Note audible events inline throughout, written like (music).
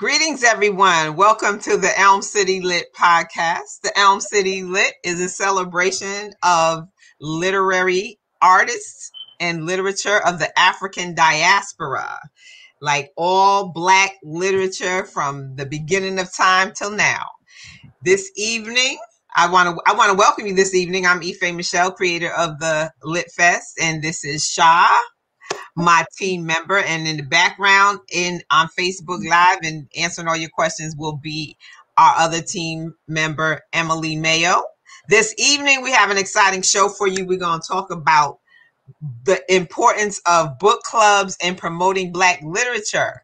Greetings, everyone. Welcome to the Elm City Lit podcast. The Elm City Lit is a celebration of literary artists and literature of the African diaspora, like all Black literature from the beginning of time till now. This evening, I want to I want to welcome you this evening. I'm Ife Michelle, creator of the Lit Fest, and this is Shah my team member. And in the background, in on Facebook Live and answering all your questions will be our other team member, Emily Mayo. This evening, we have an exciting show for you. We're going to talk about the importance of book clubs and promoting Black literature.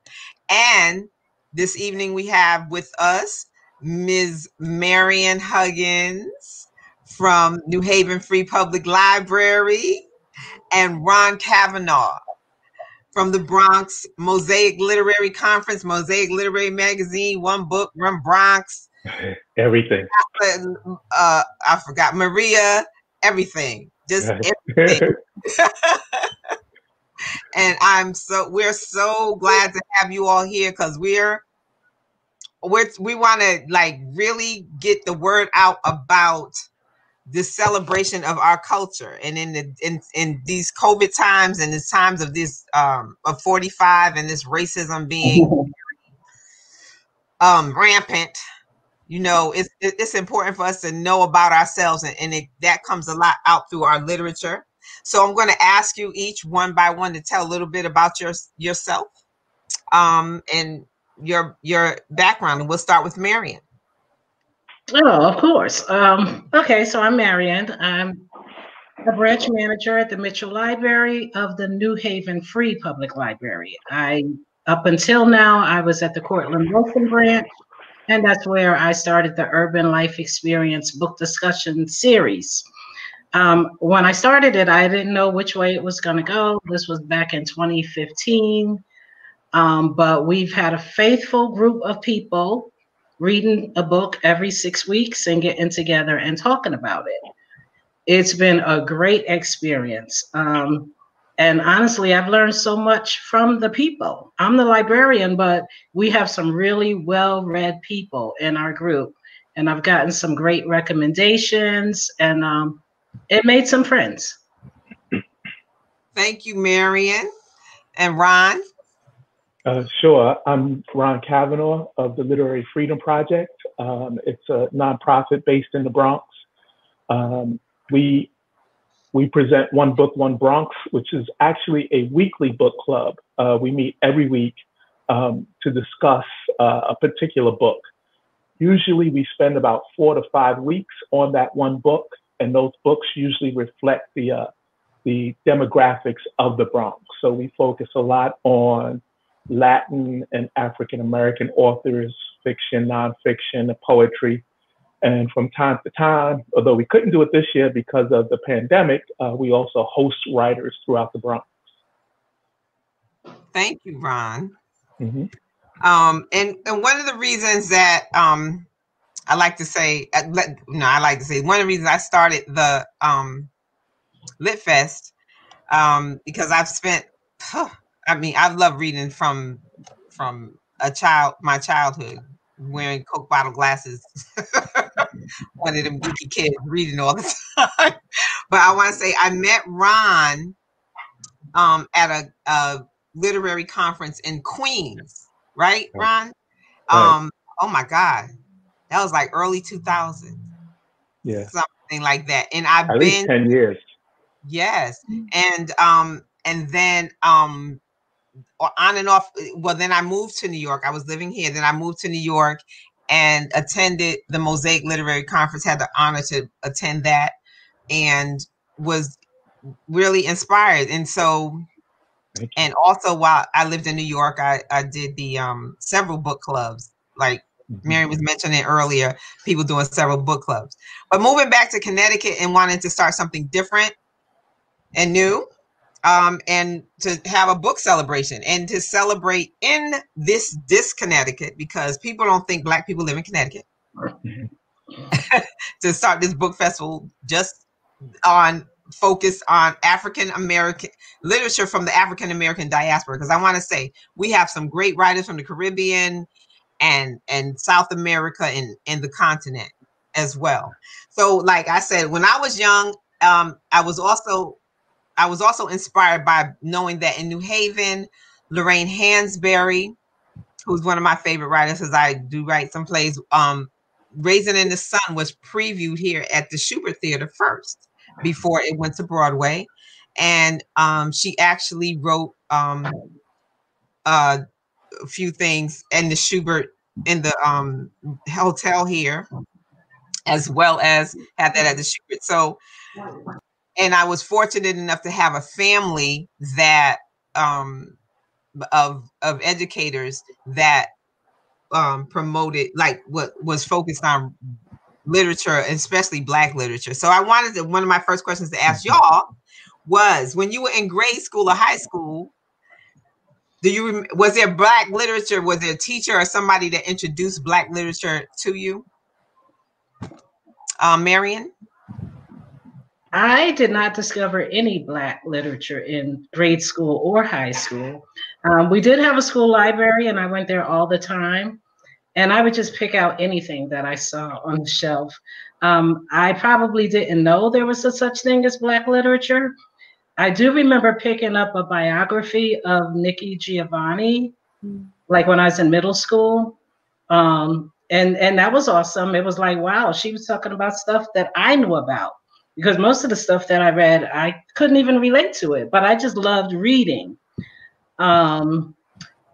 And this evening, we have with us Ms. Marion Huggins from New Haven Free Public Library and Ron Kavanaugh from the Bronx, Mosaic Literary Conference, Mosaic Literary Magazine, One Book, One Bronx. (laughs) Everything. Uh, I forgot Maria, everything. Just everything. (laughs) (laughs) and I'm so we're so glad to have you all here because we're we're we want to like really get the word out about this celebration of our culture. And in the in, in these covid times and the times of this um of 45 and this racism being (laughs) um rampant you know it's it's important for us to know about ourselves and, and it, that comes a lot out through our literature. So i'm going to ask you each one by one to tell a little bit about your yourself um and your your background. And we'll start with marion Oh, of course. Um, okay, so I'm Marion. I'm a branch manager at the Mitchell Library of the New Haven Free Public Library. I, up until now, I was at the Courtland Wilson branch, and that's where I started the Urban Life Experience book discussion series. Um, when I started it, I didn't know which way it was going to go. This was back in 2015. Um, but we've had a faithful group of people reading a book every six weeks and getting together and talking about it. It's been a great experience. Um, and honestly, I've learned so much from the people. I'm the librarian, but we have some really well read people in our group. And I've gotten some great recommendations and um, it made some friends. Thank you, Marion. And Ron? Uh, sure. I'm Ron Kavanaugh of the Literary Freedom Project. Um, it's a nonprofit based in the Bronx. Um, we we present One Book, One Bronx, which is actually a weekly book club. Uh, we meet every week um, to discuss uh, a particular book. Usually, we spend about four to five weeks on that one book, and those books usually reflect the uh, the demographics of the Bronx. So we focus a lot on Latin and African American authors, fiction, nonfiction, poetry. And from time to time, although we couldn't do it this year because of the pandemic, uh, we also host writers throughout the Bronx. Thank you, Ron. Mm-hmm. Um, and, and one of the reasons that um, I like to say, uh, no, I like to say, one of the reasons I started the um, Lit Fest um, because I've spent, huh, I mean, I love reading from from a child, my childhood, wearing Coke bottle glasses. (laughs) One of them geeky kids reading all the time. (laughs) but I want to say I met Ron um, at a, a, literary conference in Queens, right, Ron? Right. Um, oh my God, that was like early 2000. Yeah, something like that. And I've at been ten years. Yes, and um, and then um, or on and off. Well, then I moved to New York. I was living here. Then I moved to New York and attended the Mosaic Literary Conference. Had the honor to attend that, and was really inspired. And so, and also while I lived in New York, I I did the um several book clubs. Like mm-hmm. Mary was mentioning earlier, people doing several book clubs. But moving back to Connecticut and wanting to start something different and new um, and to have a book celebration and to celebrate in this this Connecticut because people don't think Black people live in Connecticut. (laughs) to start this book festival just on focus on African American literature from the African American diaspora because I want to say we have some great writers from the Caribbean and and South America and and the continent as well. So, like I said, when I was young, um, I was also I was also inspired by knowing that in New Haven, Lorraine Hansberry, who's one of my favorite writers, as I do write some plays. Um, Raisin in the Sun was previewed here at the Shubert Theater first before it went to Broadway, and um, she actually wrote um, uh, a few things in the Shubert in the um, hotel here, as well as had that at the Shubert. So, and I was fortunate enough to have a family that um, of of educators that um, promoted like what was focused on literature, especially Black literature. So I wanted to, one of my first questions to ask y'all was when you were in grade school or high school, do you was there black literature was there a teacher or somebody that introduced black literature to you? Um, marion i did not discover any black literature in grade school or high school. Um, we did have a school library and i went there all the time. And i would just pick out anything that i saw on the shelf. Um, i probably didn't know there was a such thing as black literature. I do remember picking up a biography of Nikki Giovanni, like when I was in middle school. Um, and and that was awesome. It was like, wow, she was talking about stuff that I knew about because most of the stuff that I read, I couldn't even relate to it, but I just loved reading. Um,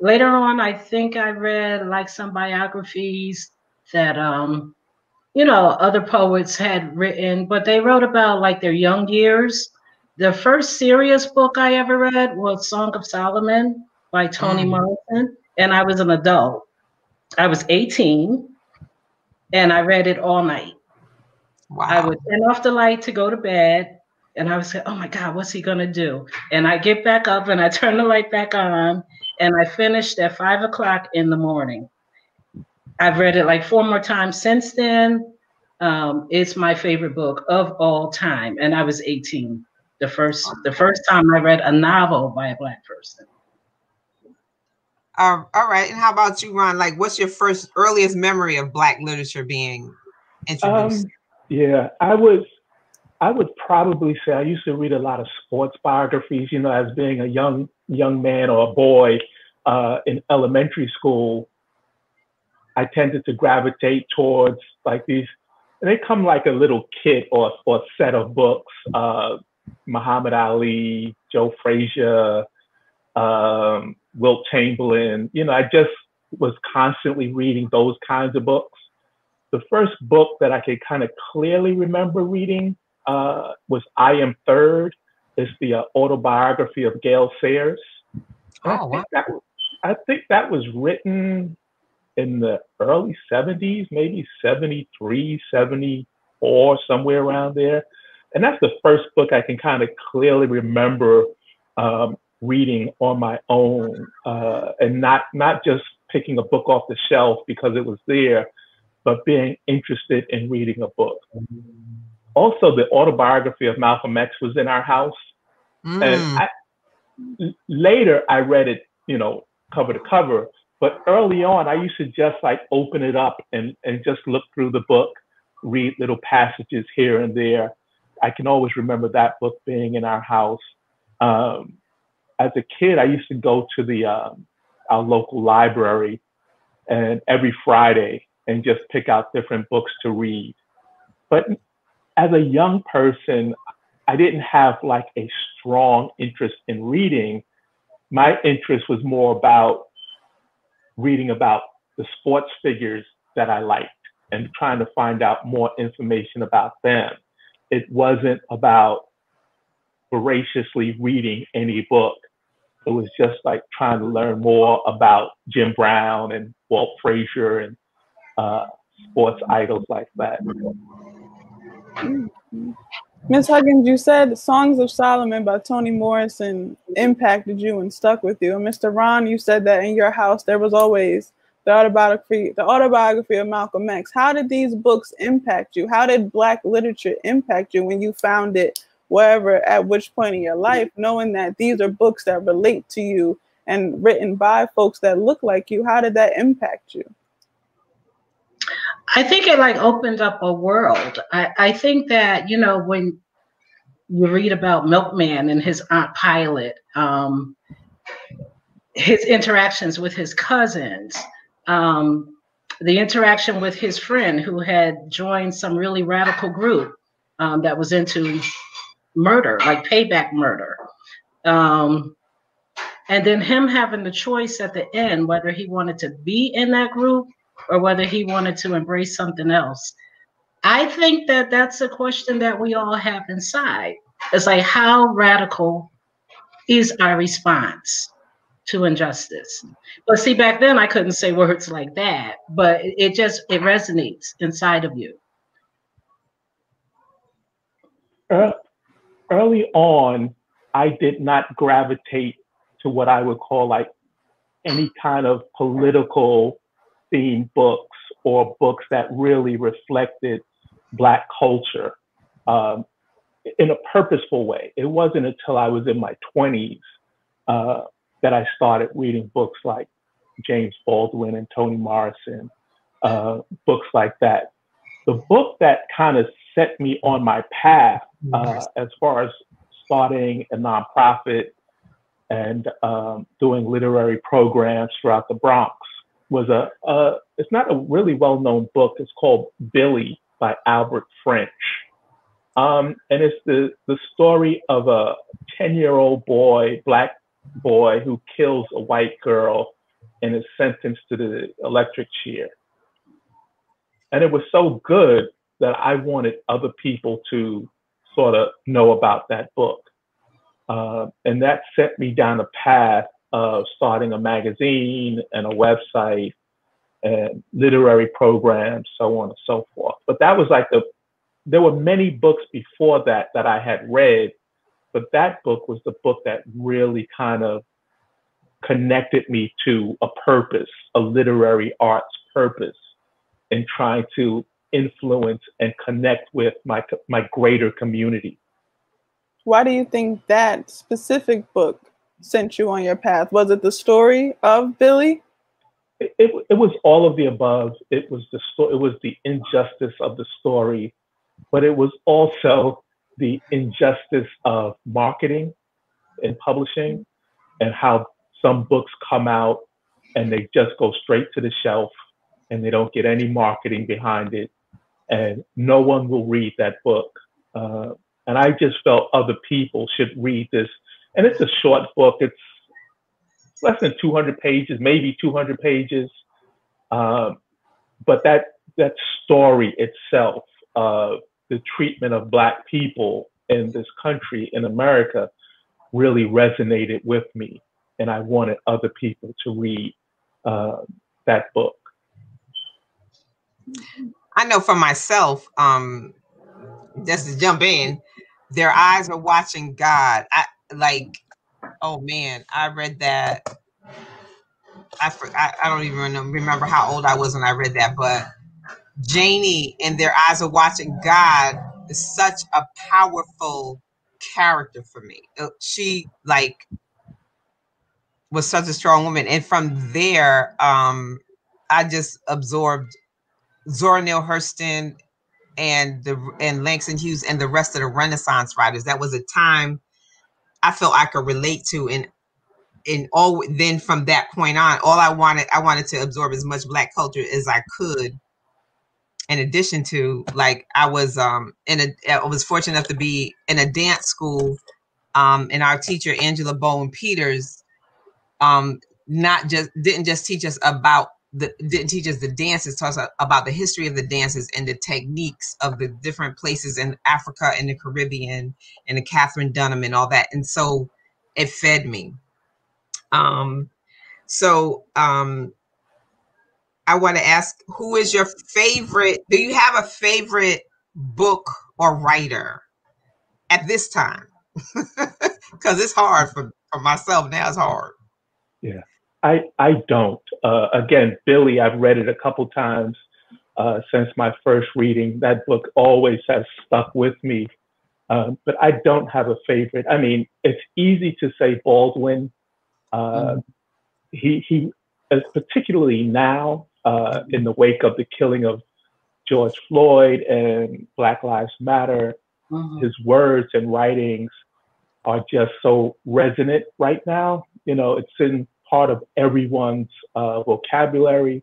later on, I think I read like some biographies that um, you know other poets had written, but they wrote about like their young years the first serious book I ever read was Song of Solomon by Toni mm. Morrison, and I was an adult. I was 18, and I read it all night. Wow. I would turn off the light to go to bed, and I would say, "Oh my God, what's he gonna do?" And I get back up and I turn the light back on, and I finished at five o'clock in the morning. I've read it like four more times since then. Um, it's my favorite book of all time, and I was 18 the first the first time I read a novel by a black person. Uh, all right, and how about you, Ron? Like, what's your first earliest memory of black literature being introduced? Um, yeah, I was. I would probably say I used to read a lot of sports biographies. You know, as being a young young man or a boy uh, in elementary school, I tended to gravitate towards like these. And they come like a little kit or or set of books. Uh, Muhammad Ali, Joe Frazier, um, Wilt Chamberlain. You know, I just was constantly reading those kinds of books. The first book that I could kind of clearly remember reading uh, was I Am Third. It's the uh, autobiography of Gale Sayers. Oh, wow. That, I think that was written in the early 70s, maybe 73, 74, somewhere around there and that's the first book I can kind of clearly remember um, reading on my own, uh, and not not just picking a book off the shelf because it was there, but being interested in reading a book. Also, the autobiography of Malcolm X was in our house, mm. and I, later I read it, you know, cover to cover. But early on, I used to just like open it up and, and just look through the book, read little passages here and there. I can always remember that book being in our house. Um, as a kid, I used to go to the um, our local library and every Friday and just pick out different books to read. But as a young person, I didn't have like a strong interest in reading. My interest was more about reading about the sports figures that I liked and trying to find out more information about them it wasn't about voraciously reading any book. It was just like trying to learn more about Jim Brown and Walt Frazier and uh, sports idols like that. Ms. Huggins, you said Songs of Solomon by Toni Morrison impacted you and stuck with you. And Mr. Ron, you said that in your house there was always the autobiography, the autobiography of Malcolm X. How did these books impact you? How did Black literature impact you when you found it wherever, at which point in your life, knowing that these are books that relate to you and written by folks that look like you? How did that impact you? I think it like opened up a world. I, I think that, you know, when you read about Milkman and his Aunt Pilate, um, his interactions with his cousins, um, the interaction with his friend who had joined some really radical group um, that was into murder, like payback murder. Um, and then him having the choice at the end whether he wanted to be in that group or whether he wanted to embrace something else. I think that that's a question that we all have inside. It's like, how radical is our response to injustice? But see, back then I couldn't say words like that, but it just it resonates inside of you. Early on, I did not gravitate to what I would call like any kind of political themed books or books that really reflected Black culture um, in a purposeful way. It wasn't until I was in my 20s uh, that I started reading books like James Baldwin and Toni Morrison, uh, books like that. The book that kind of set me on my path uh, as far as starting a nonprofit and um, doing literary programs throughout the Bronx was a, it's not a really well known book. It's called Billy by Albert French. Um, and it's the, the story of a 10 year old boy, black boy, who kills a white girl and is sentenced to the electric chair. And it was so good that I wanted other people to sort of know about that book. Uh, and that set me down a path of starting a magazine and a website and literary programs, so on and so forth. But that was like the, there were many books before that that I had read, but that book was the book that really kind of connected me to a purpose, a literary arts purpose, in trying to influence and connect with my my greater community. Why do you think that specific book sent you on your path? Was it the story of Billy? It, it, it was all of the above. It was the it was the injustice of the story, but it was also the injustice of marketing and publishing and how some books come out and they just go straight to the shelf and they don't get any marketing behind it and no one will read that book uh, and I just felt other people should read this. And it's a short book. It's less than 200 pages, maybe 200 pages. Um, but that that story itself, uh, the treatment of Black people in this country, in America, really resonated with me, and I wanted other people to read uh, that book. I know for myself, um, just to jump in, their eyes are watching God. I like, oh man, I read that. I, I, I don't even remember how old I was when I read that, but Janie and their eyes are watching God is such a powerful character for me. Uh, she like was such a strong woman, and from there, um, I just absorbed Zora Neale Hurston and the and Langston Hughes and the rest of the Renaissance writers. That was a time I felt I could relate to, and and all then from that point on, all I wanted I wanted to absorb as much Black culture as I could. In addition to like I was um in a I was fortunate enough to be in a dance school, um, and our teacher Angela Bowen Peters, um, not just didn't just teach us about the didn't the dances, us about the history of the dances and the techniques of the different places in Africa and the Caribbean and the Katherine Dunham and all that. And so it fed me. Um, so um, I want to ask, who is your favorite? Do you have a favorite book or writer at this time? (laughs) Because it's hard for, for myself now. It's hard. Yeah. I I don't. Uh, again, Billy, I've read it a couple times uh, since my first reading. That book always has stuck with me. Uh, but I don't have a favorite. I mean, it's easy to say Baldwin. Uh, mm. He he, particularly now uh, in the wake of the killing of George Floyd and Black Lives Matter, Mhm. his words and writings are just so resonant right now. You know, it's in part of everyone's uh, vocabulary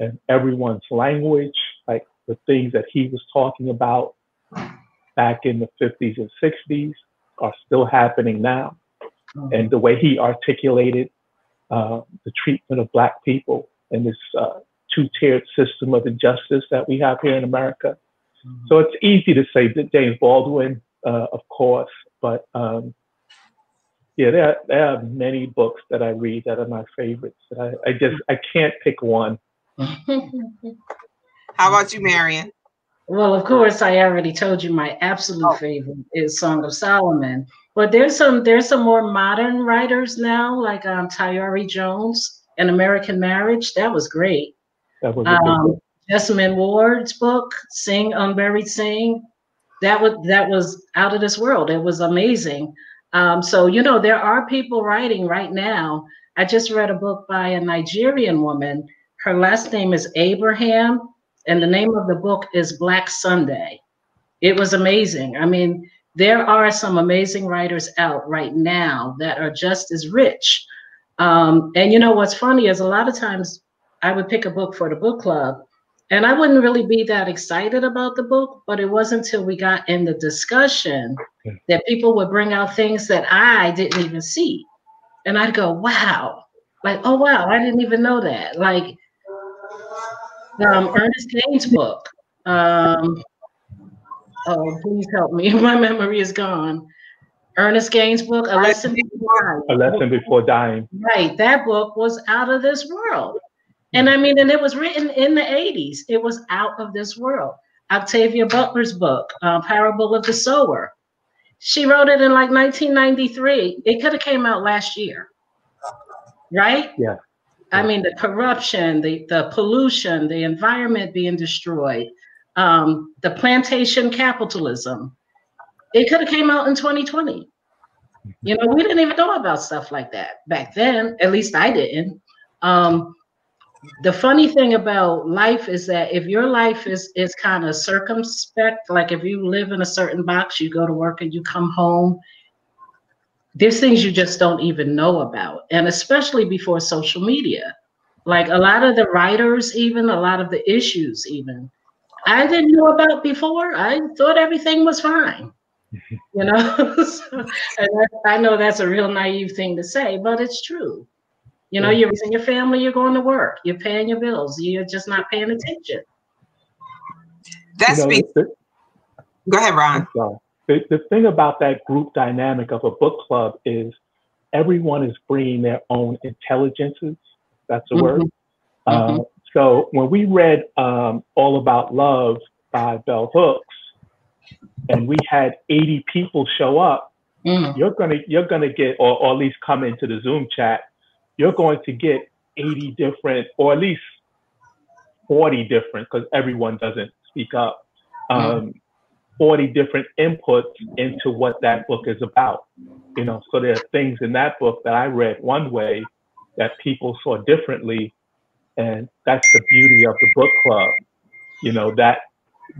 and everyone's language. Like the things that he was talking about back in the 50s and 60s are still happening now. And the way he articulated uh, the treatment of Black people and this uh, two tiered system of injustice that we have here in America. So it's easy to say that James Baldwin, uh, of course, but um, yeah, there are, there are many books that I read that are my favorites. That I, I just I can't pick one. (laughs) How about you, Marion? Well, of course, I already told you my absolute Oh. favorite is Song of Solomon. But there's some there's some more modern writers now, like um, Tayari Jones and American Marriage. That was great. That was good Um. Jesmyn Ward's book, Sing Unburied Sing, that was that was out of this world. It was amazing. Um, so you know there are people writing right now. I just read a book by a Nigerian woman. Her last name is Abraham, and the name of the book is Black Sunday. It was amazing. I mean, there are some amazing writers out right now that are just as rich. Um, and you know what's funny is a lot of times I would pick a book for the book club, and I wouldn't really be that excited about the book, but it wasn't until we got in the discussion that people would bring out things that I didn't even see. And I'd go, wow, like, oh, wow, I didn't even know that. Like, um, Ernest Gaines' book. Um, oh, please help me. (laughs) My memory is gone. Ernest Gaines' book, A Lesson Before Dying. A lesson before dying. Right. That book was out of this world. And I mean, and it was written in the 80s. It was out of this world. Octavia Butler's book, uh, Parable of the Sower. She wrote it in like 1993. It could have came out last year. Right? Yeah. I mean, the corruption, the, the pollution, the environment being destroyed, um, the plantation capitalism. It could have came out in 2020. You know, we didn't even know about stuff like that back then. At least I didn't. Um, the funny thing about life is that if your life is is kind of circumspect, like if you live in a certain box, you go to work and you come home, there's things you just don't even know about, and especially before social media. Like a lot of the writers, even a lot of the issues, even I didn't know about before. I thought everything was fine you know (laughs) So- and that, i know that's a real naive thing to say but it's true you know you're raising your family you're going to work you're paying your bills you're just not paying attention That's You know, speaks. the- Go ahead, Ron. The, the thing about that group dynamic of a book club is everyone is bringing their own intelligences. That's a word. Uh, so when we read um, All About Love by Bell Hooks, and we had 80 people show up, Mm, you're gonna you're gonna get, or, or at least come into the Zoom chat, you're going to get 80 different, or at least 40 different, because everyone doesn't speak up. Um, 40 different inputs into what that book is about. You know, so there are things in that book that I read one way that people saw differently, and that's the beauty of the book club. You know that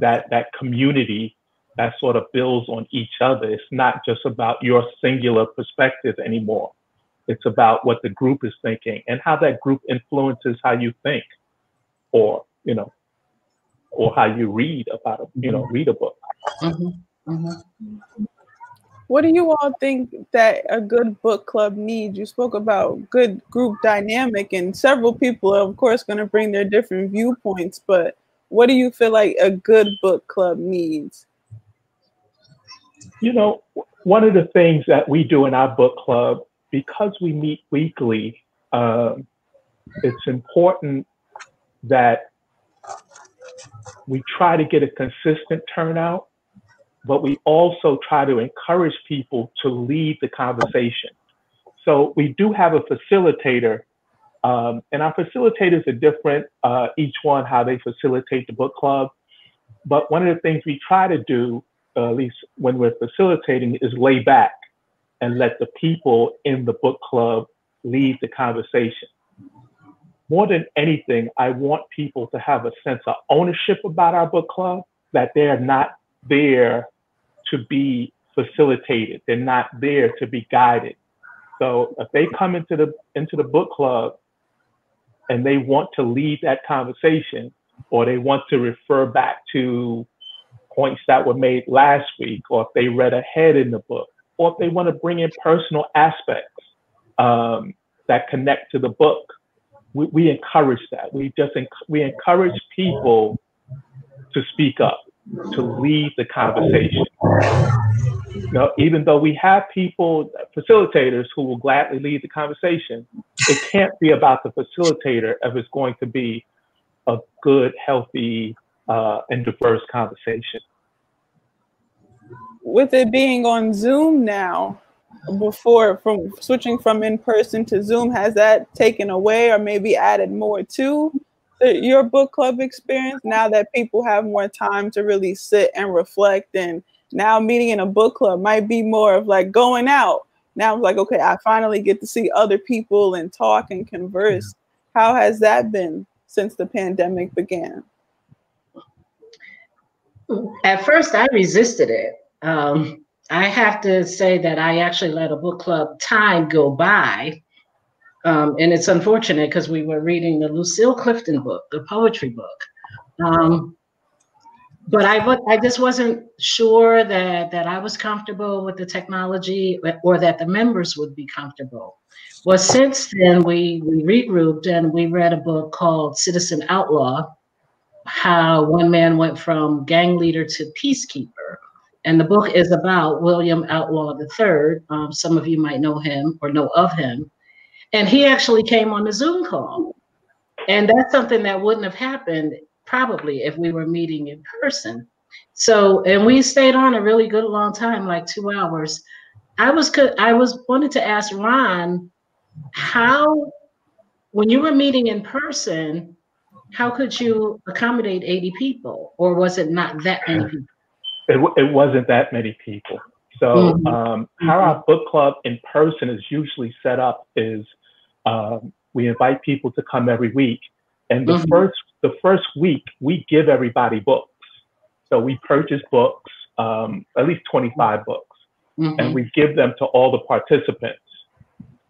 that that community that sort of builds on each other. It's not just about your singular perspective anymore. It's about what the group is thinking and how that group influences how you think, or you know, or how you read about a you know read a book. mhm, mhm. What do you all think that a good book club needs? You spoke about good group dynamic, and several people are, of course, going to bring their different viewpoints. But what do you feel like a good book club needs? You know, one of the things that we do in our book club, because we meet weekly, um, it's important that we try to get a consistent turnout, but we also try to encourage people to lead the conversation. So we do have a facilitator, um, and our facilitators are different, uh, each one how they facilitate the book club. But one of the things we try to do uh, at least when we're facilitating, is lay back and let the people in the book club lead the conversation. more than anything, I want people to have a sense of ownership about our book club, that they're not there to be facilitated. They're not there to be guided. So if they come into the into the book club and they want to lead that conversation or they want to refer back to points that were made last week or if they read ahead in the book or if they want to bring in personal aspects um, that connect to the book we, we encourage that we just enc- we encourage people to speak up to lead the conversation you know, even though we have people, facilitators who will gladly lead the conversation, it can't be about the facilitator if it's going to be a good, healthy, uh, and diverse conversation. With it being on Zoom now, before from switching from in person to Zoom, has that taken away or maybe added more to your book club experience now that people have more time to really sit and reflect and now meeting in a book club might be more of like going out. Now it's like, okay, I finally get to see other people and talk and converse. How has that been since the pandemic began? At first, I resisted it. Um, I have to say that I actually let a book club time go by. Um, and it's unfortunate because we were reading the Lucille Clifton book, the poetry book. Um, but I I just wasn't sure that that I was comfortable with the technology or that the members would be comfortable. Well, since then we we regrouped and we read a book called Citizen Outlaw: How One Man Went from Gang Leader to Peacekeeper. And the book is about William Outlaw III. Um, some of you might know him or know of him. And he actually came on the Zoom call. And that's something that wouldn't have happened probably if we were meeting in person. So, and we stayed on a really good long time, like two hours. I was I was wanted to ask Ron how, when you were meeting in person, how could you accommodate 80 people, or was it not that many people? It, it wasn't that many people. So, mm-hmm. um, how our book club in person is usually set up is um, we invite people to come every week, and the mm-hmm. first the first week, we give everybody books. So we purchase books, um, at least 25 books, mm-hmm. and we give them to all the participants.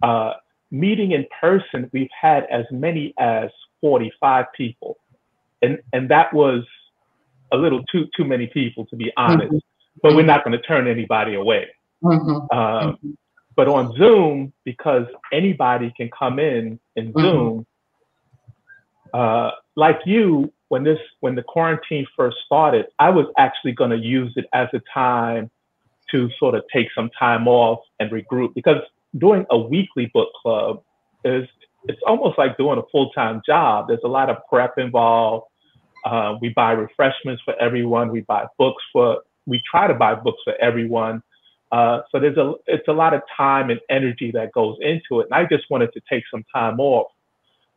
Uh, meeting in person, we've had as many as 45 people. And, and that was a little too, too many people, to be honest, mm-hmm. but we're not going to turn anybody away. Mm-hmm. Um, but on Zoom, because anybody can come in in mm-hmm. Zoom, uh, like you, when this when the quarantine first started, I was actually going to use it as a time to sort of take some time off and regroup because doing a weekly book club is it's almost like doing a full time job. There's a lot of prep involved. Uh, we buy refreshments for everyone. We buy books for. We try to buy books for everyone. Uh, so there's a it's a lot of time and energy that goes into it. And I just wanted to take some time off.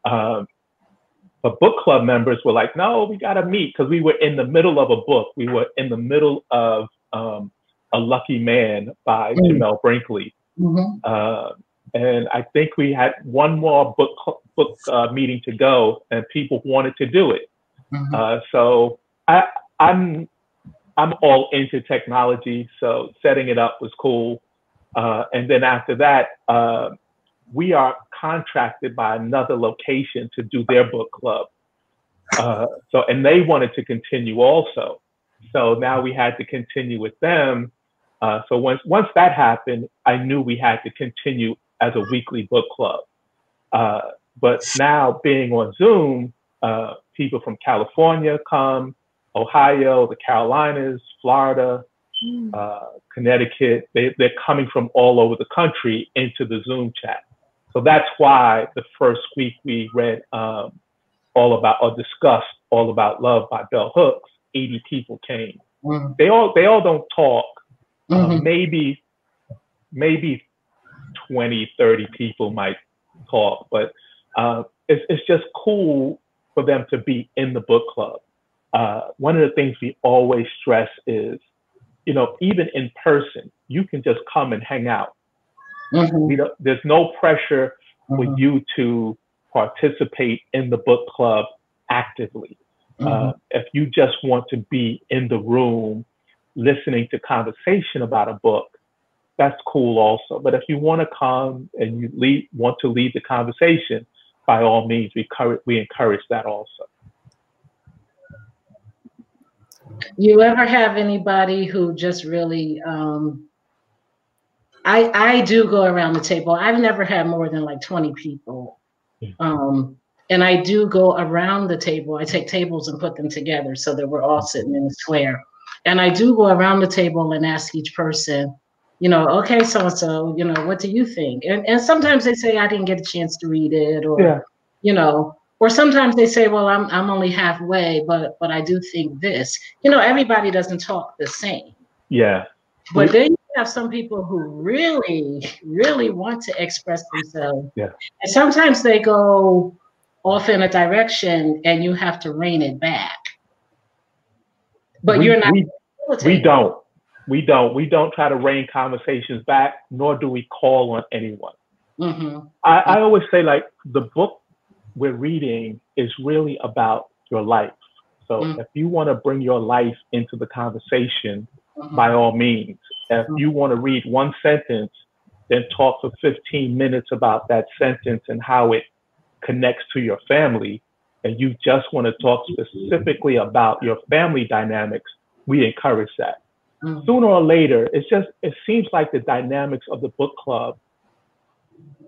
Um, but book club members were like, no, we got to meet because we were in the middle of a book. We were in the middle of um, A Lucky Man by mm-hmm. Jamel Brinkley. Mm-hmm. Uh, and I think we had one more book book uh, meeting to go, and people wanted to do it. Mm-hmm. Uh, so I, I'm I'm all into technology, so setting it up was cool. Uh, and then after that, uh, we are contracted by another location to do their book club. Uh, so, and they wanted to continue also. So now we had to continue with them. Uh, so once once that happened, I knew we had to continue as a weekly book club. Uh, but now being on Zoom, uh, people from California come, Ohio, the Carolinas, Florida, mm. uh, Connecticut. They, they're coming from all over the country into the Zoom chat. So that's why the first week we read um, all about or discussed all about love by Bell Hooks. 80 people came. Mm-hmm. They all they all don't talk. Uh, mm-hmm. Uh, maybe maybe 20, 30 people might talk, but uh, it's it's just cool for them to be in the book club. Uh, one of the things we always stress is, you know, even in person, you can just come and hang out. Mm-hmm. We don't, there's no pressure mm-hmm. for you to participate in the book club actively. Uh, Mhm. if you just want to be in the room listening to conversation about a book, that's cool also. But if you want to come and you lead, want to lead the conversation, by all means, we encourage, we encourage that also. You ever have anybody who just really um I I do go around the table. I've never had more than like 20 people. Um and I do go around the table. I take tables and put them together so that we're all sitting in a square. And I do go around the table and ask each person, you know, okay, so and so, you know, what do you think? And and sometimes they say I didn't get a chance to read it or Yeah. you know, or sometimes they say, well, I'm I'm only halfway, but but I do think this. You know, everybody doesn't talk the same. Yeah. But then you have some people who really, really want to express themselves. Yeah. And sometimes they go off in a direction and you have to rein it back. But we, you're not We, we don't. We don't. We don't try to rein conversations back, nor do we call on anyone. Mhm. I, I always say like the book we're reading is really about your life. So Mm. if you want to bring your life into the conversation, Mhm. by all means. If Mm. you want to read one sentence, then talk for 15 minutes about that sentence and how it connects to your family, and you just want to talk specifically about your family dynamics, we encourage that. Mhm. Sooner or later, it's just, it seems like the dynamics of the book club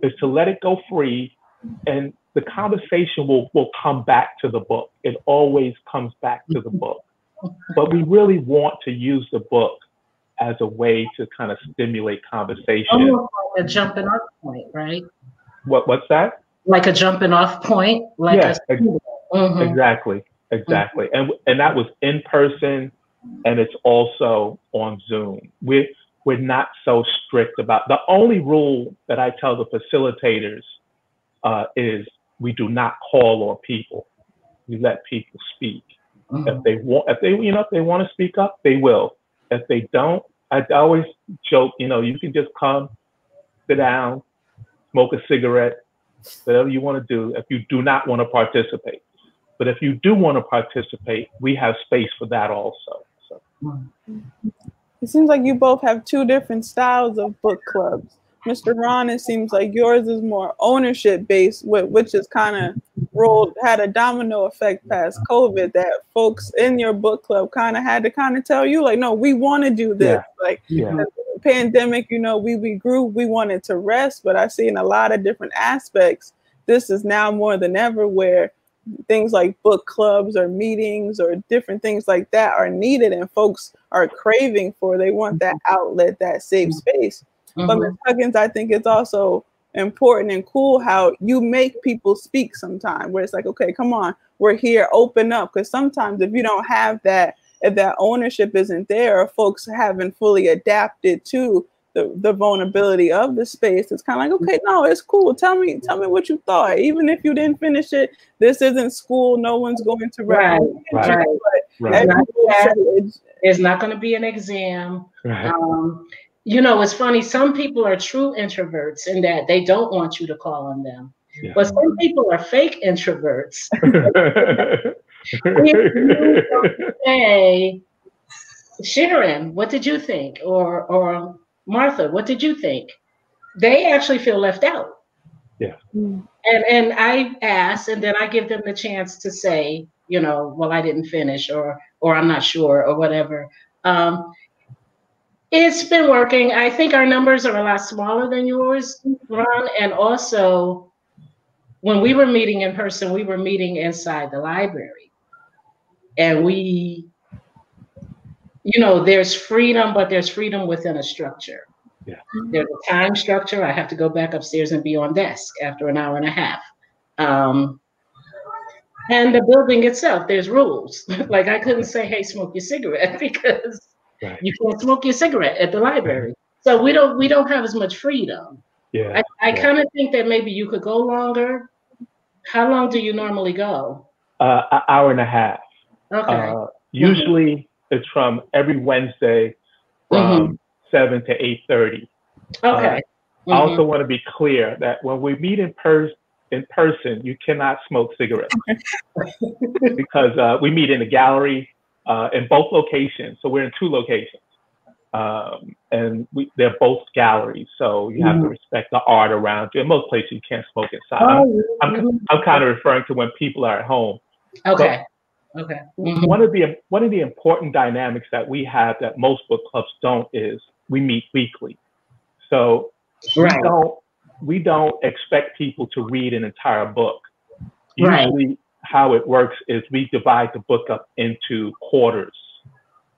is to let it go free and the conversation will, will come back to the book. It always comes back to the (laughs) book. But we really want to use the book as a way to kind of stimulate conversation. Almost like a jumping off point, right? What, what's that? Like a jumping off point. Like Yeah, a, ex- Mhm. Exactly, exactly. And and that was in person, and it's also on Zoom. We're we're not so strict about. The only rule that I tell the facilitators uh, is we do not call on people. We let people speak. Mhm. If they want, if they you know if they want to speak up, they will. If they don't, I always joke. You know, you can just come, sit down, smoke a cigarette, whatever you want to do. If you do not want to participate, but if you do want to participate, we have space for that also. It seems like you both have two different styles of book clubs. Mr. Ron, it seems like yours is more ownership based, which is kind of rolled had a domino effect past COVID. That folks in your book club kind of had to kind of tell you, like, no, we want to do this. Yeah. Like yeah, pandemic, you know, we we grew, we wanted to rest, but I see in a lot of different aspects, this is now more than ever where things like book clubs or meetings or different things like that are needed and folks are craving for. They want that outlet, that safe space. But Mhm. Ms. Huggins, I think it's also important and cool how you make people speak sometime where it's like, okay, come on, we're here, open up. Because sometimes if you don't have that, if that ownership isn't there, or folks haven't fully adapted to the, the vulnerability of the space, it's kind of like, okay, no, it's cool. Tell me, tell me what you thought. Even if you didn't finish it, this isn't school. No one's going to Right, recommend right, right, everyone Right. should- There's not going to be an exam. right. Um, you know, it's funny. Some people are true introverts in that they don't want you to call on them. Yeah. But some people are fake introverts. (laughs) Hey, Sharon, what did you think? Or or Martha, what did you think? They actually feel left out. Yeah. And and I ask, and then I give them the chance to say, you know, well, I didn't finish, or or I'm not sure, or whatever. Um, it's been working. I think our numbers are a lot smaller than yours, Ron. And also, when we were meeting in person, we were meeting inside the library, and we, you know, there's freedom, but there's freedom within a structure. Yeah. There's a time structure. I have to go back upstairs and be on desk after an hour and a half. Um, and the building itself, there's rules. (laughs) like I couldn't say, "Hey, smoke your cigarette," (laughs) because Right. you can't smoke your cigarette at the library. So we don't we don't have as much freedom. yeah. I, I Yeah. kind of think that maybe you could go longer. How long do you normally go? Uh, an hour and a half. Okay. Uh, usually it's from every Wednesday from seven to eight thirty. okay. I also want to be clear that when we meet in person, in person, you cannot smoke cigarettes (laughs) because uh, we meet in the gallery uh, in both locations. So we're in two locations, um, and we, they're both galleries. So you have mm-hmm. to respect the art around you. In most places, you can't smoke inside. Oh, I'm, I'm, I'm, kind of referring to when people are at home. Okay. But okay. Mm-hmm. One of the one of the important dynamics that we have that most book clubs don't is we meet weekly. So right. we don't we don't expect people to read an entire book. Usually, right. how it works is we divide the book up into quarters.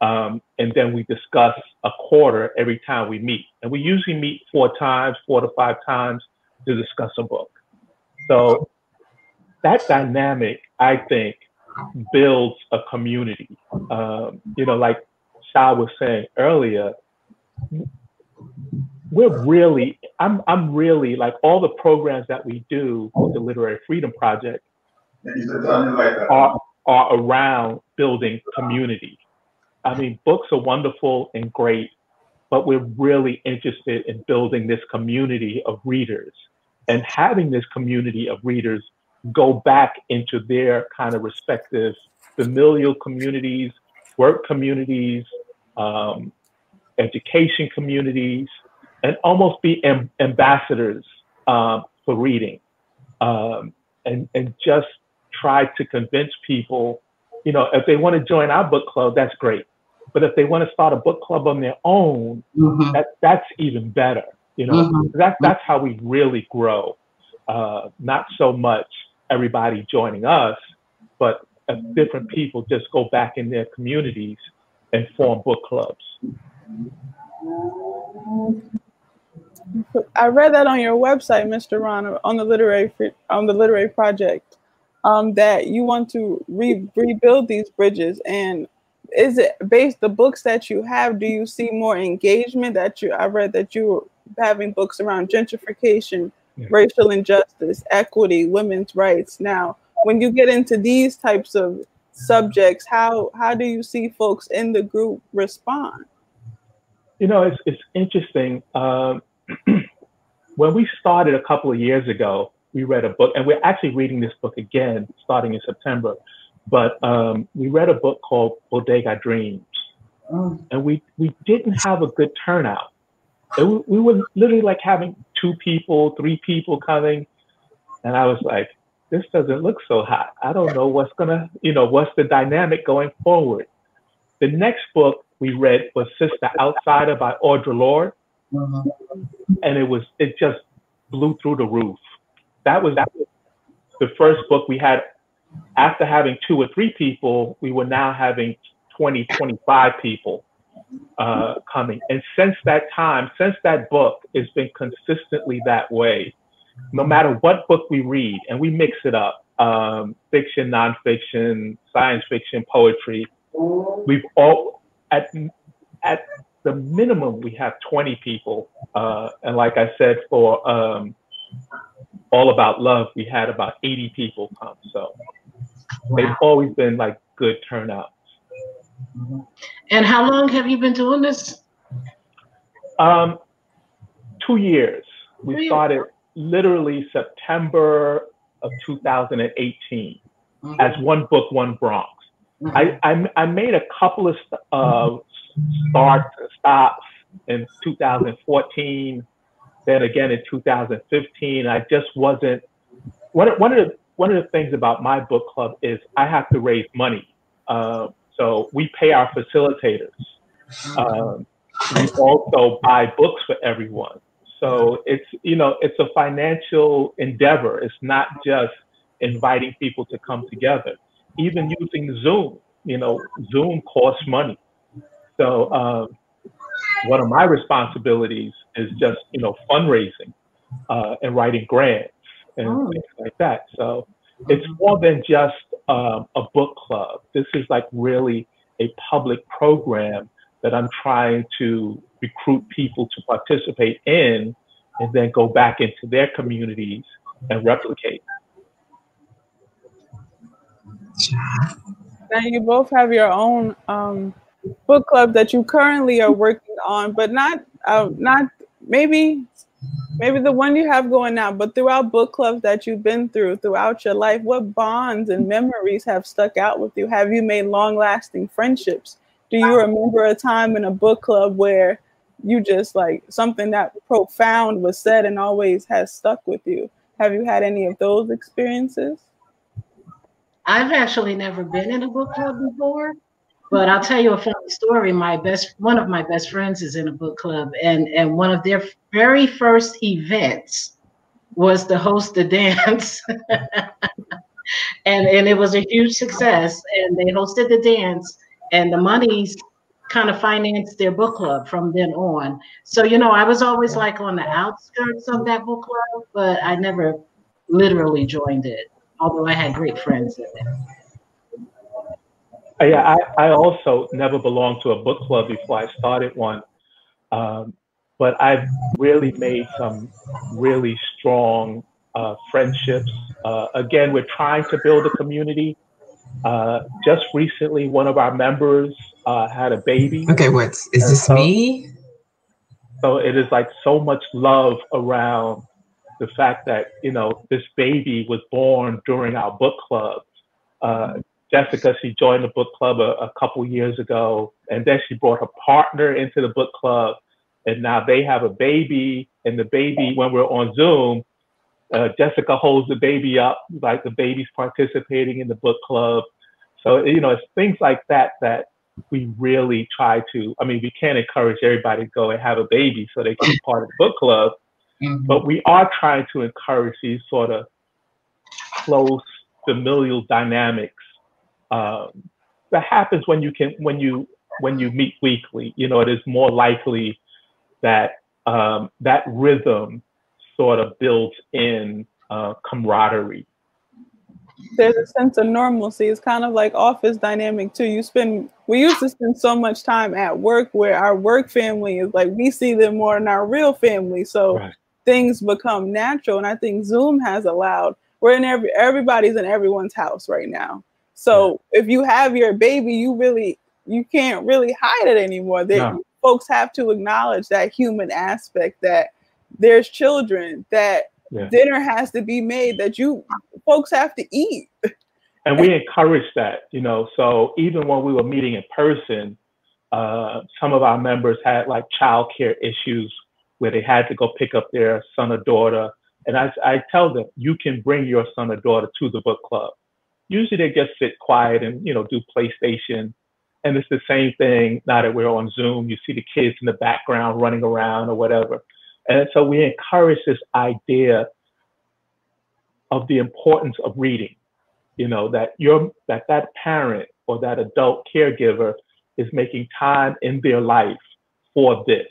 Um, and then we discuss a quarter every time we meet. And we usually meet four times, four to five times to discuss a book. So that dynamic, I think, builds a community. Um, you know, like Shah was saying earlier, we're really, I'm, I'm really like all the programs that we do with the Literary Freedom Project are, are around building community. I mean, books are wonderful and great, but we're really interested in building this community of readers and having this community of readers go back into their kind of respective familial communities, work communities, um, education communities, and almost be am- ambassadors um, for reading um, and, and just try to convince people, you know, if they want to join our book club, that's great. But if they want to start a book club on their own, mm-hmm. that, that's even better. You know, mm-hmm. that's, that's how we really grow. Uh, not so much everybody joining us, but different people just go back in their communities and form book clubs. I read that on your website, Mr. Ron, on the literary on the literary project, um, that you want to re- rebuild these bridges. And is it based the books that you have? Do you see more engagement that you? I read that you were having books around gentrification, yeah. racial injustice, equity, women's rights. Now, when you get into these types of subjects, how how do you see folks in the group respond? You know, it's it's interesting. Um, (clears throat) when we started a couple of years ago, we read a book, and we're actually reading this book again starting in September. But um, we read a book called Bodega Dreams, oh. and we we didn't have a good turnout. We, we were literally like having two people, three people coming, and I was like, this doesn't look so hot. I don't know what's gonna, you know, what's the dynamic going forward. The next book we read was Sister Outsider by Audre Lorde. Uh-huh. And it was it just blew through the roof. That was, that was the first book we had. After having two or three people, we were now having 20, 25 people uh, coming. And since that time, since that book, it's been consistently that way. No matter what book we read, and we mix it up um, fiction, nonfiction, science fiction, poetry. We've all, at, at the minimum we have 20 people. Uh, and like I said, for um, All About Love, we had about 80 people come. So they've always been like good And how long have you been doing this? Um, two years. We started literally September of 2018 mm-hmm. as one book, one Bronx. Mm-hmm. I, I, I made a couple of uh, starts and stops in 2014, then again in 2015. I just wasn't. One, one of the one of the things about my book club is I have to raise money. Uh, so we pay our facilitators. Um, we also buy books for everyone. So it's you know it's a financial endeavor. It's not just inviting people to come together. Even using Zoom, you know, Zoom costs money. So um, one of my responsibilities is just you know fundraising uh, and writing grants and oh. things like that. So it's more than just um, a book club. This is like really a public program that I'm trying to recruit people to participate in and then go back into their communities and replicate. Now you both have your own um, book club that you currently are working on, but not uh, not maybe maybe the one you have going now, but throughout book clubs that you've been through throughout your life, what bonds and memories have stuck out with you? Have you made long lasting friendships? Do you remember a time in a book club where you just like something that profound was said and always has stuck with you? Have you had any of those experiences? I've actually never been in a book club before, but I'll tell you a funny story. My best one of my best friends is in a book club, and and one of their very first events was to host the (laughs) dance. and and it was a huge success and they hosted the dance and the monies kind of financed their book club from then on. So, you know, I was always like on the outskirts of that book club, but I never literally joined it, although I had great friends in it. Uh, yeah, I, I also never belonged to a book club before I started one. Um, but I've really made some really strong uh, friendships. Uh, again, we're trying to build a community. Uh, just recently, one of our members uh, had a baby. Okay, what is this so, me? So it is like so much love around the fact that you know this baby was born during our book club. Jessica, she joined the book club a, a couple years ago, and then she brought her partner into the book club, and now they have a baby. And the baby, when we're on Zoom, uh, Jessica holds the baby up, like the baby's participating in the book club. So you know, it's things like that that we really try to. I mean, we can't encourage everybody to go and have a baby so they can be part of the book club, mm-hmm. but we are trying to encourage these sort of close familial dynamics um, that happens when you can when you when you meet weekly. You know, it is more likely that um, that rhythm sort of builds in uh, camaraderie. There's a sense of normalcy. It's kind of like office dynamic too. You spend we used to spend so much time at work where our work family is like we see them more than our real family. So right. things become natural. And I think Zoom has allowed we're in every everybody's in everyone's house right now. So yeah. if you have your baby, you really you can't really hide it anymore. That no. folks have to acknowledge that human aspect that there's children that yeah. dinner has to be made that you folks have to eat. (laughs) And we encourage that, you know. So even when we were meeting in person, uh, some of our members had like childcare issues where they had to go pick up their son or daughter. And I, I tell them, you can bring your son or daughter to the book club. Usually they just sit quiet and, you know, do PlayStation. And it's the same thing now that we're on Zoom. You see the kids in the background running around or whatever. And so we encourage this idea of the importance of reading. You know, that your that that parent or that adult caregiver is making time in their life for this,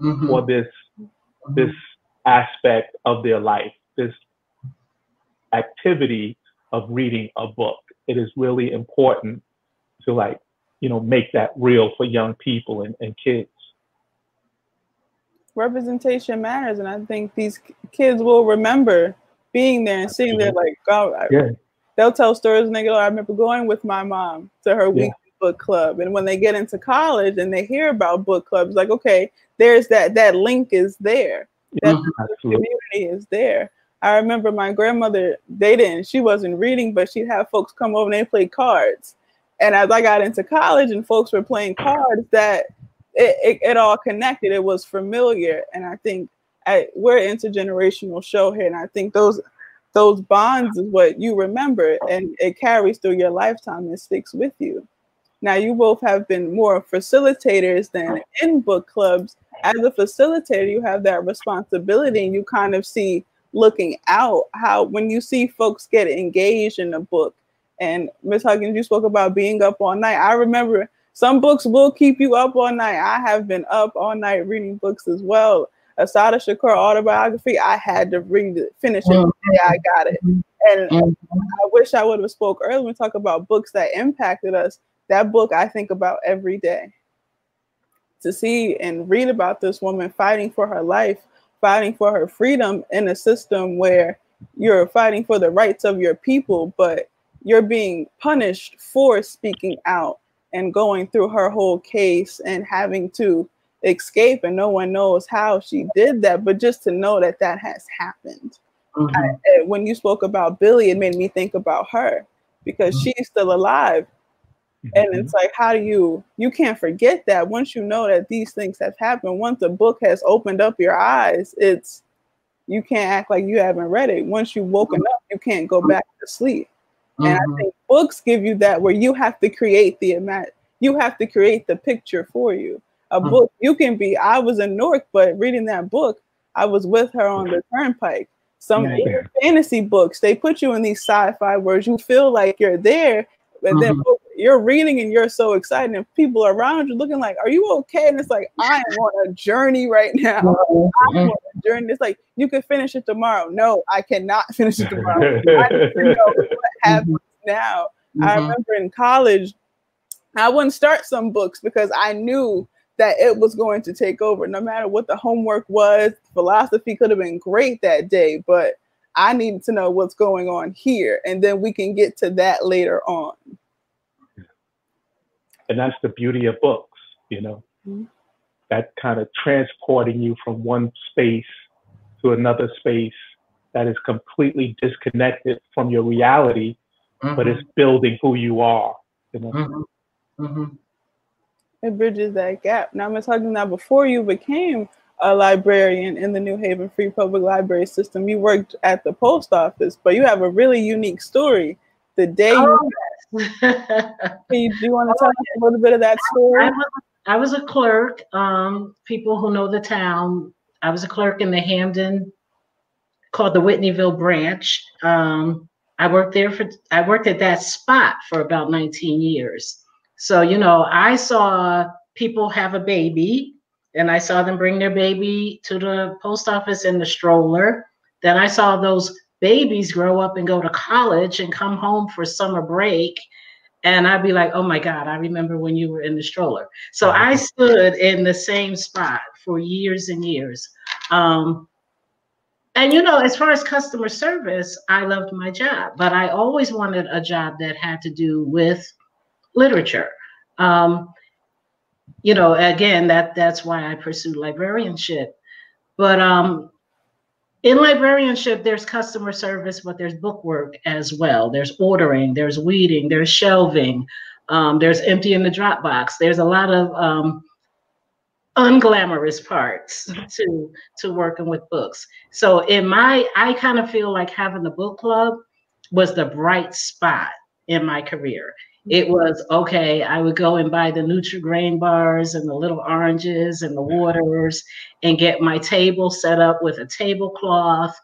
mm-hmm. for this mm-hmm. this aspect of their life, this activity of reading a book. It is really important to like, you know, make that real for young people and, and kids representation matters, and I think these kids will remember being there and seeing there. Like, oh, yeah. they'll tell stories and they go, "I remember going with my mom to her yeah. weekly book club." And when they get into college and they hear about book clubs, like, okay, there's that that link is there. That mm-hmm. community is there. I remember my grandmother, they didn't, she wasn't reading, but she'd have folks come over and they play cards. And as I got into college and folks were playing cards, that it, it, it, all connected. It was familiar, and I think I, we're an intergenerational show here, and I think those those bonds is what you remember, and it carries through your lifetime and sticks with you. Now, you both have been more facilitators than in book clubs. As a facilitator, you have that responsibility, and you kind of see looking out how when you see folks get engaged in a book. And Ms. Huggins, you spoke about being up all night. I remember some books will keep you up all night. I have been up all night reading books as well. Assata Shakur autobiography, I had to read it, finish it mm-hmm. the day I got it. And mm-hmm. I wish I would have spoke earlier and talk about books that impacted us. That book I think about every day. To see and read about this woman fighting for her life, fighting for her freedom in a system where you're fighting for the rights of your people, but you're being punished for speaking out and going through her whole case and having to escape and no one knows how she did that but just to know that that has happened Mhm. I- when you spoke about billy it made me think about her because Mhm. she's still alive and Mhm. it's like how do you you can't forget that once you know that these things have happened once a book has opened up your eyes it's you can't act like you haven't read it once you've woken up you can't go back to sleep and i Mhm. think books give you that where you have to create the ima- you have to create the picture for you a Mhm. book you can be i was in newark but reading that book i was with her on the turnpike some Yeah. fantasy books they put you in these sci-fi words you feel like you're there but then Mhm. You're reading and you're so excited and people around you looking like are you okay and it's like (laughs) i am on a journey right now (laughs) i'm on a journey it's like you could finish it tomorrow no i cannot (laughs) finish it tomorrow I know what happens now I Mhm. remember in college, I wouldn't start some books because I knew that it was going to take over. No matter what the homework was, philosophy could have been great that day, but I needed to know what's going on here. And then we can get to that later on. And that's the beauty of books, you know, Mhm. that kind of transporting you from one space to another space that is completely disconnected from your reality, but it's building who you are. You know, Mhm. Mhm. It bridges that gap. Now, Ms. Huggins, now before you became a librarian in the New Haven Free Public Library System, you worked at the post office, but you have a really unique story. The day you, Oh. can (laughs) do you want to tell us a little bit of that story? I was, I was a clerk. Um, people who know the town, I was a clerk in the Hamden, called the Whitneyville branch. Um, I worked there for, I worked at that spot for about 19 years. So, you know, I saw people have a baby and I saw them bring their baby to the post office in the stroller. Then I saw those babies grow up and go to college and come home for summer break and I'd be like, "Oh my God, I remember when you were in the stroller." So I stood in the same spot for years and years. Um, and you know, as far as customer service, I loved my job, but I always wanted a job that had to do with literature. Um, you know, again, that that's why I pursued librarianship. But um, in librarianship, there's customer service, but there's book work as well. There's ordering, there's weeding, there's shelving, um, there's emptying the drop box. There's a lot of um, unglamorous parts to to working with books. So in my, I kind of feel like having the book club was the bright spot in my career. It was okay. I would go and buy the Nutri-Grain bars and the little oranges and the waters and get my table set up with a tablecloth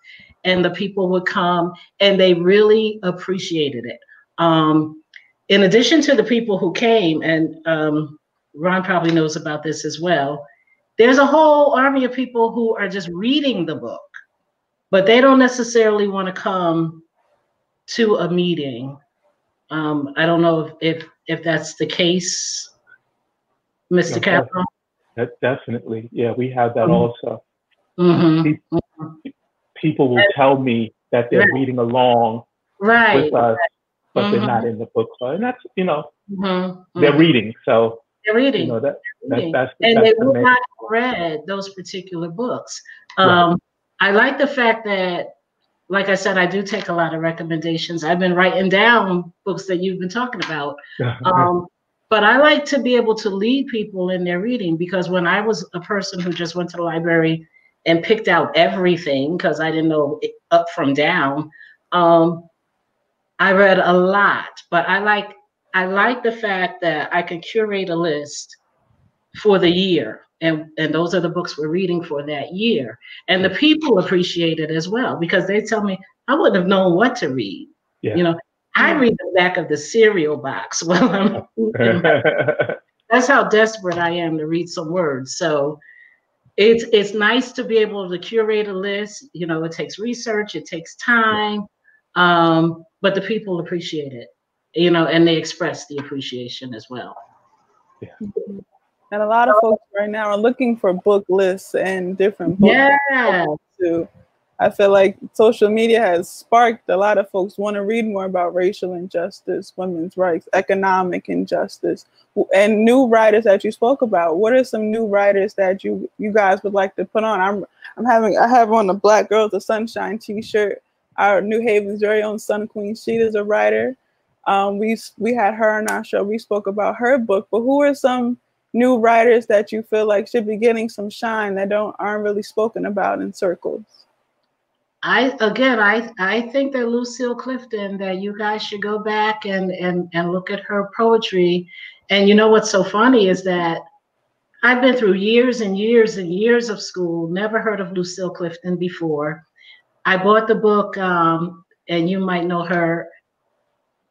and the people would come and they really appreciated it. Um, in addition to the people who came, and um, Ron probably knows about this as well, there's a whole army of people who are just reading the book, but they don't necessarily want to come to a meeting. Um, I don't know if, if if that's the case, Mr. Capron. that definitely, yeah, we have that Mhm. also. hmm People will tell me that they're Right. reading along Right. with us, but Mhm. they're not in the book club, and that's you know Mhm. they're Mhm. reading, so They're reading. you know that that's that's, and that's they the would not have read those particular books. Right. Um, I like the fact that, like I said, I do take a lot of recommendations. I've been writing down books that you've been talking about. Um, but I like to be able to lead people in their reading because when I was a person who just went to the library and picked out everything because I didn't know it up from down, um, I read a lot. But I like I like the fact that I can curate a list for the year. And, and those are the books we're reading for that year. And the people appreciate it as well because they tell me I wouldn't have known what to read. Yeah. You know, I read the back of the cereal box (laughs) while I'm (laughs) that's how desperate I am to read some words. So it's it's nice to be able to curate a list. You know, it takes research, it takes time, um, but the people appreciate it. You know, and they express the appreciation as well. And a lot of folks right now are looking for book lists and different books Yeah. to I feel like social media has sparked a lot of folks want to read more about racial injustice, women's rights, economic injustice, and new writers that you spoke about. What are some new writers that you you guys would like to put on? I'm I'm having I have on the Black Girls of Sunshine T-shirt. Our New Haven's very own Sun Queen Sheet is a writer. Um, we we had her on our show. We spoke about her book, but who are some new writers that you feel like should be getting some shine that don't aren't really spoken about in circles? I again, I I think that Lucille Clifton that you guys should go back and and and look at her poetry. And you know what's so funny is that I've been through years and years and years of school, never heard of Lucille Clifton before. I bought the book, um, and you might know her,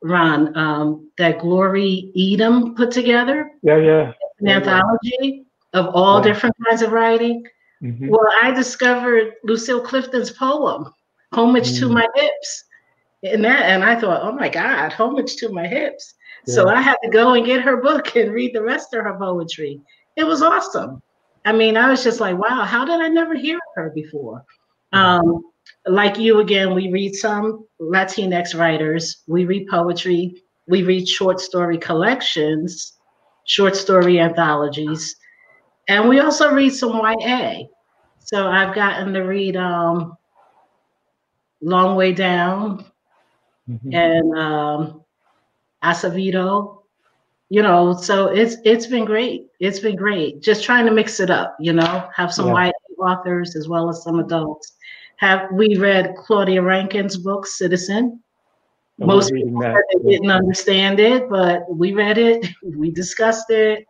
Ron, um, that Glory Edim put together. Yeah, yeah. An anthology of all different kinds of writing. Mm-hmm. Well, I discovered Lucille Clifton's poem, Homage mm. to My Hips. And that and I thought, oh my God, homage to my hips. Yeah. So I had to go and get her book and read the rest of her poetry. It was awesome. I mean, I was just like, wow, how did I never hear of her before? Um, like you again, we read some Latinx writers, we read poetry, we read short story collections, short story anthologies. And we also read some YA. So I've gotten to read um, Long Way Down mm-hmm. and um, Acevedo. You know, so it's it's been great. It's been great. Just trying to mix it up. You know, have some yeah. YA authors as well as some adults. Have we read Claudia Rankine's book Citizen? Most people didn't understand it, but we read it. (laughs) We discussed it.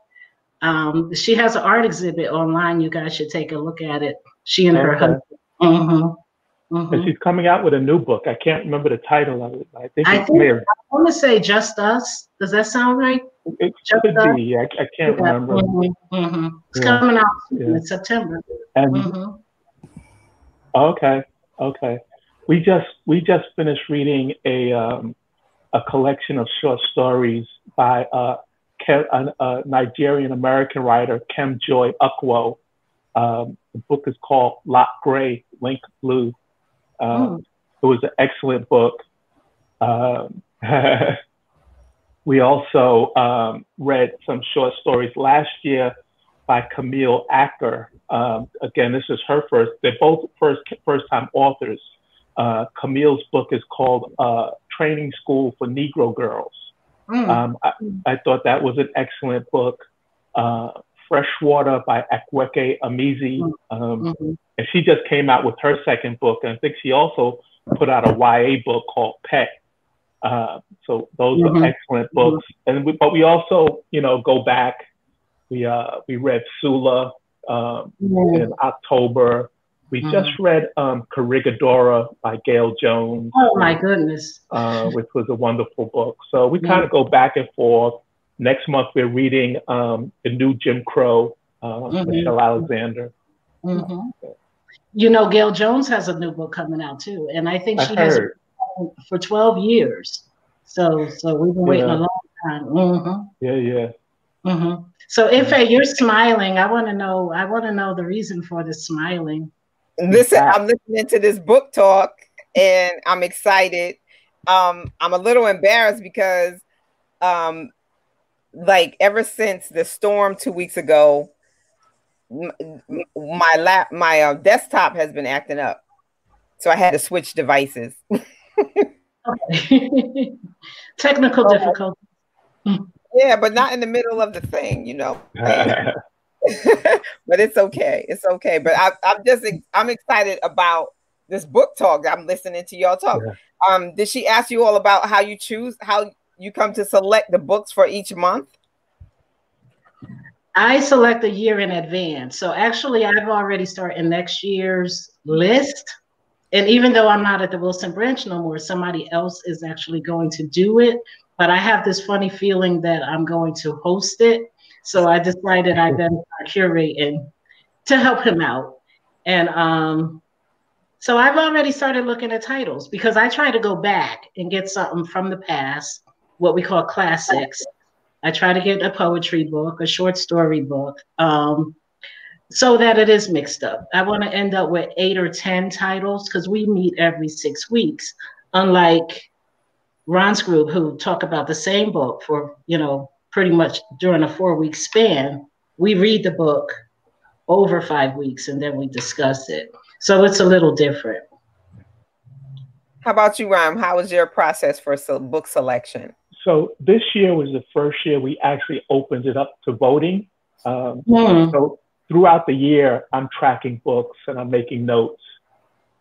Um, she has an art exhibit online. You guys should take a look at it. She and okay. her husband. Mm-hmm. Mm-hmm. And she's coming out with a new book. I can't remember the title of it. I think I, think, I want to say Just Us. Does that sound right? It Just could us? be. I, I can't yeah. remember. Mm-hmm. mm-hmm. It's yeah. coming out yeah. in September. And mm-hmm. okay, okay. We just we just finished reading a um, a collection of short stories by uh, a, a Nigerian American writer, Kem Joy Ukwu. Um, the book is called Lock Gray, Link Blue. Um, mm. It was an excellent book. Um, (laughs) we also um, read some short stories last year by Camille Acker. Um, again, this is her first. They're both first first time authors. Uh, Camille's book is called uh, Training School for Negro Girls. Mm. Um, I, I, thought that was an excellent book. Uh, Freshwater by Akwaeke Emezi. Mm. Um, mm-hmm. And she just came out with her second book. And I think she also put out a YA book called Pet. Uh, so those mm-hmm. are excellent books. Mm-hmm. And we, but we also, you know, go back. We uh, we read Sula um, in October. We mm-hmm. just read um, Corregidora by Gayl Jones. Oh my goodness! Uh, which was a wonderful book. So we kind of go back and forth. Next month we're reading um, the new Jim Crow, uh, mm-hmm. Michelle Alexander. Mm-hmm. You know, Gayl Jones has a new book coming out too, and I think she has for twelve years. So, so we've been waiting yeah. a long time. Mm-hmm. Yeah, yeah. Mm-hmm. So, if you're smiling, I want to know. I want to know the reason for the smiling. Listen, I'm listening to this book talk and I'm excited. Um, I'm a little embarrassed because, um, like, ever since the storm two weeks ago, my lap, my uh, desktop has been acting up, so I had to switch devices. (laughs) (laughs) Technical difficulties. Yeah, but not in the middle of the thing, you know. (laughs) (laughs) but it's okay. It's okay. But I, I'm just I'm excited about this book talk. I'm listening to y'all talk. Yeah. Um, did she ask you all about how you choose how you come to select the books for each month? I select a year in advance. So actually, I've already started next year's list. And even though I'm not at the Wilson branch no more, somebody else is actually going to do it. But I have this funny feeling that I'm going to host it. So I decided I then start curating to help him out. And um, so I've already started looking at titles because I try to go back and get something from the past, what we call classics. I try to get a poetry book, a short story book. Um, so that it is mixed up. I want to end up with eight or 10 titles because we meet every six weeks, unlike Ron's group who talk about the same book for, you know, pretty much during a four week span. We read the book over five weeks and then we discuss it. So it's a little different. How about you, Ron? How was your process for book selection? So this year was the first year we actually opened it up to voting. Um, mm. So throughout the year, I'm tracking books and I'm making notes.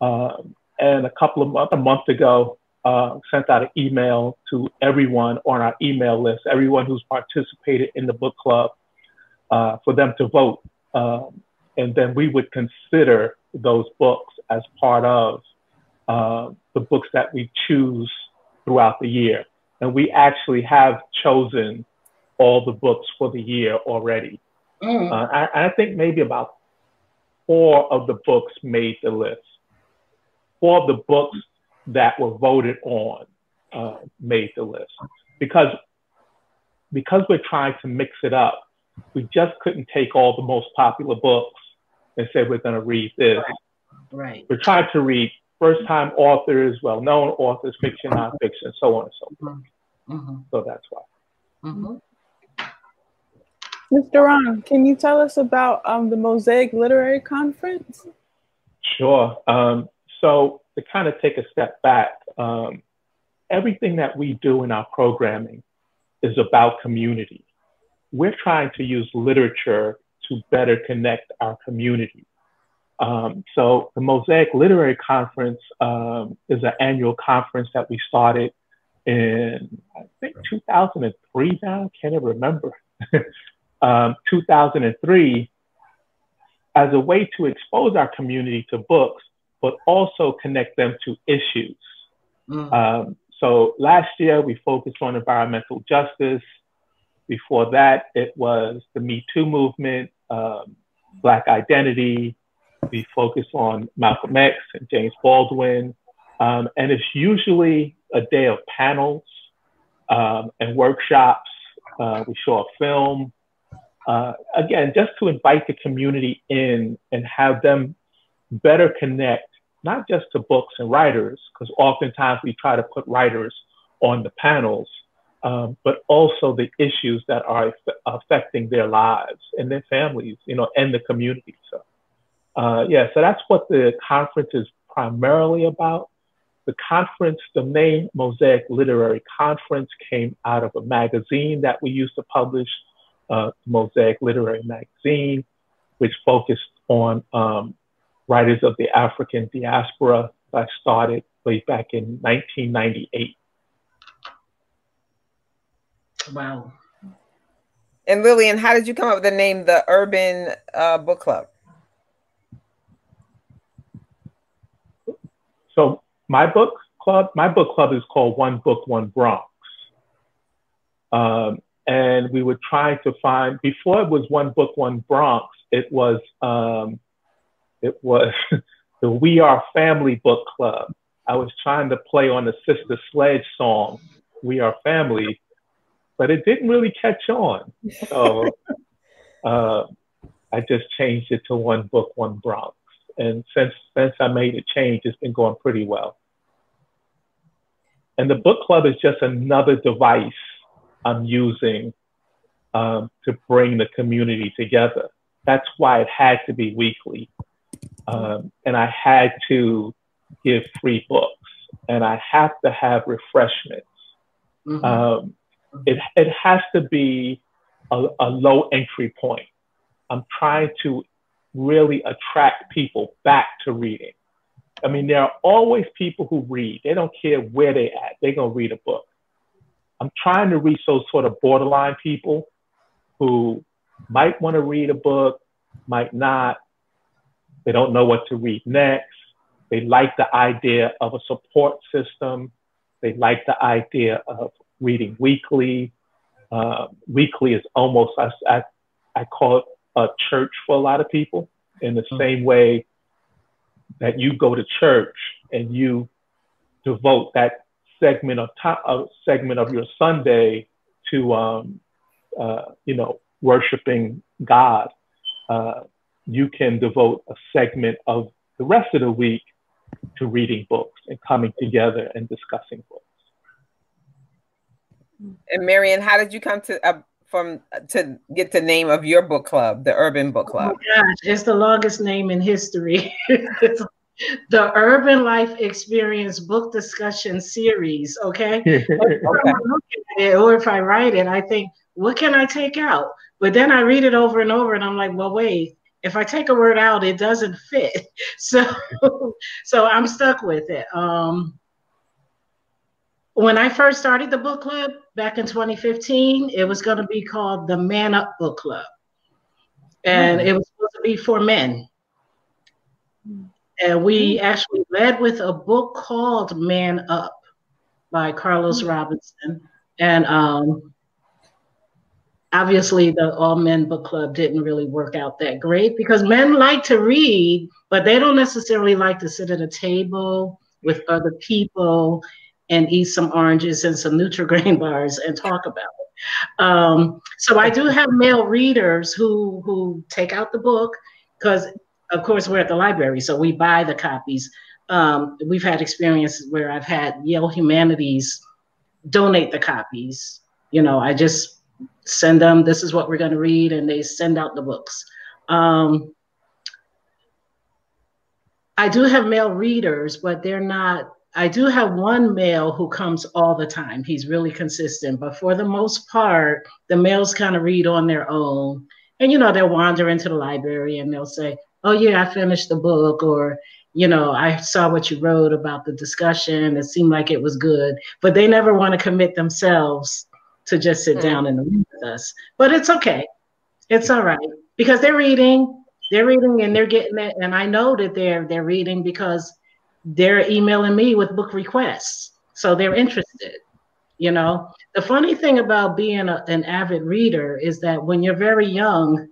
Um, and a couple of months, a month ago, uh, sent out an email to everyone on our email list, everyone who's participated in the book club, uh, for them to vote. Um, and then we would consider those books as part of uh, the books that we choose throughout the year. And we actually have chosen all the books for the year already. Mm. Uh, I, I, think maybe about four of the books made the list. Four of the books that were voted on uh, made the list because because we're trying to mix it up. We just couldn't take all the most popular books and say we're going to read this. Right. We're trying to read first-time authors, well-known authors, fiction, nonfiction, so on and so forth. Mm-hmm. mm-hmm. So that's why. Mm-hmm. Mr. Ron, can you tell us about um, the Mosaic Literary Conference? Sure. Um, so to kind of take a step back, um, everything that we do in our programming is about community. We're trying to use literature to better connect our community. Um, so the Mosaic Literary Conference um, is an annual conference that we started in, I think, 2003 now, can't even remember. (laughs) um, 2003 as a way to expose our community to books, but also connect them to issues. Mm. Um, so last year we focused on environmental justice. Before that, it was the Me Too movement, um, Black identity. We focused on Malcolm X and James Baldwin. Um, and it's usually a day of panels um, and workshops. Uh, we show a film, uh, again, just to invite the community in and have them better connect, not just to books and writers, because oftentimes we try to put writers on the panels, um, but also the issues that are affecting their lives and their families, you know, and the community. So, uh, yeah, so that's what the conference is primarily about. The conference, the name Mosaic Literary Conference came out of a magazine that we used to publish uh, Mosaic Literary Magazine, which focused on um, writers of the African diaspora that started way back in 1998. Wow. And Lillian, how did you come up with the name the Urban uh, Book Club? So my book club, my book club is called One Book, One Bronx. Um, and we were trying to find before it was one book one bronx it was um, it was (laughs) the we are family book club i was trying to play on the sister sledge song we are family but it didn't really catch on so (laughs) uh, i just changed it to one book one bronx and since since i made a change it's been going pretty well and the book club is just another device I'm using um, to bring the community together. That's why it had to be weekly. Um, and I had to give free books and I have to have refreshments. Mm-hmm. Um, it, it has to be a, a low entry point. I'm trying to really attract people back to reading. I mean, there are always people who read. They don't care where they at. They're gonna read a book. I'm trying to reach those sort of borderline people who might want to read a book, might not. They don't know what to read next. They like the idea of a support system. They like the idea of reading weekly. Uh, weekly is almost, I, I, I, call it a church for a lot of people in the mm-hmm. same way that you go to church and you devote that segment of time, a segment of your Sunday to, um, uh, you know, worshiping God. Uh, you can devote a segment of the rest of the week to reading books and coming together and discussing books. And Marion, how did you come to uh, from to get the name of your book club, the Urban Book Club? Oh gosh, it's the longest name in history. (laughs) the Urban Life Experience Book Discussion Series. Okay, (laughs) okay. or if I write it, I think, what can I take out? But then I read it over and over, and I'm like, well, wait. If I take a word out, it doesn't fit. (laughs) So, so I'm stuck with it. Um, when I first started the book club back in 2015, it was going to be called the Man Up Book Club. And mm-hmm. it was supposed to be for men. And we mm-hmm. actually led with a book called Man Up by Carlos mm-hmm. Robinson. And um, obviously, the All Men Book Club didn't really work out that great because men like to read, but they don't necessarily like to sit at a table with other people and eat some oranges and some Nutri-Grain (laughs) bars and talk about it. Um, so I do have male readers who who take out the book because, of course, we're at the library, so we buy the copies. Um, we've had experiences where I've had Yale Humanities donate the copies. You know, I just send them, this is what we're going to read, and they send out the books. Um, I do have male readers, but they're not I do have one male who comes all the time. He's really consistent, but for the most part, the males kind of read on their own. And, you know, they'll wander into the library and they'll say, Oh, yeah, I finished the book, or, you know, I saw what you wrote about the discussion. It seemed like it was good, but they never want to commit themselves to just sit mm-hmm. down and read us. But it's okay. It's all right because they're reading, they're reading and they're getting it. And I know that they're they're reading because they're emailing me with book requests. So they're interested. You know, the funny thing about being a, an avid reader is that when you're very young,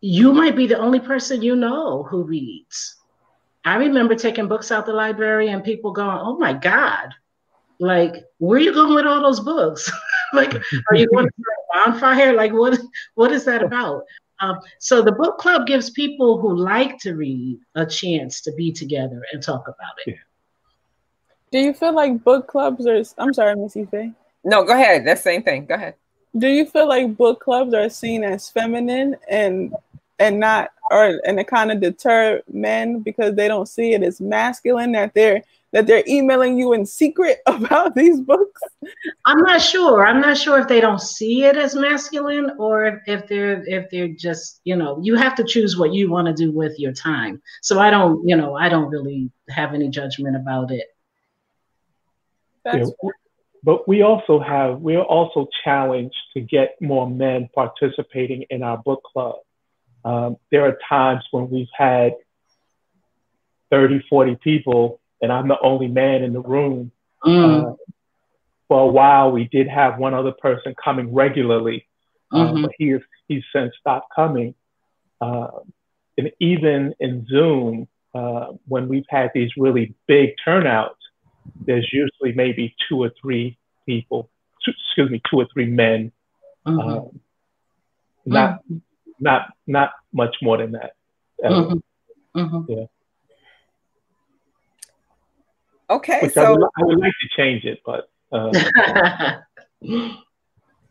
you might be the only person you know who reads. I remember taking books out the library and people going, "Oh my God, like where are you going with all those books? (laughs) (laughs) like, are you going to a bonfire? Like, what what is that about?" Um, so the book club gives people who like to read a chance to be together and talk about it. Do you feel like book clubs are? I'm sorry, Missy Faye. No, go ahead. That's the same thing. Go ahead. Do you feel like book clubs are seen as feminine and and not or and it kind of deter men because they don't see it as masculine that they're that they're emailing you in secret (laughs) about these books? I'm not sure. I'm not sure if they don't see it as masculine or if they're if they're just, you know, you have to choose what you want to do with your time. So I don't, you know, I don't really have any judgment about it. That's Yeah, but we also have we're also challenged to get more men participating in our book club. Um, there are times when we've had 30, 40 people and I'm the only man in the room. Mm. Uh, for a while, we did have one other person coming regularly, uh, mm-hmm. but he he's since stopped coming. Uh, and even in Zoom, uh, when we've had these really big turnouts, there's usually maybe two or three people, two, excuse me, two or three men. Mm-hmm. Um, not mm-hmm. not not much more than that. Mm-hmm. Mm-hmm. Yeah. Okay, Which so I would, I would, like to change it, but um, (laughs)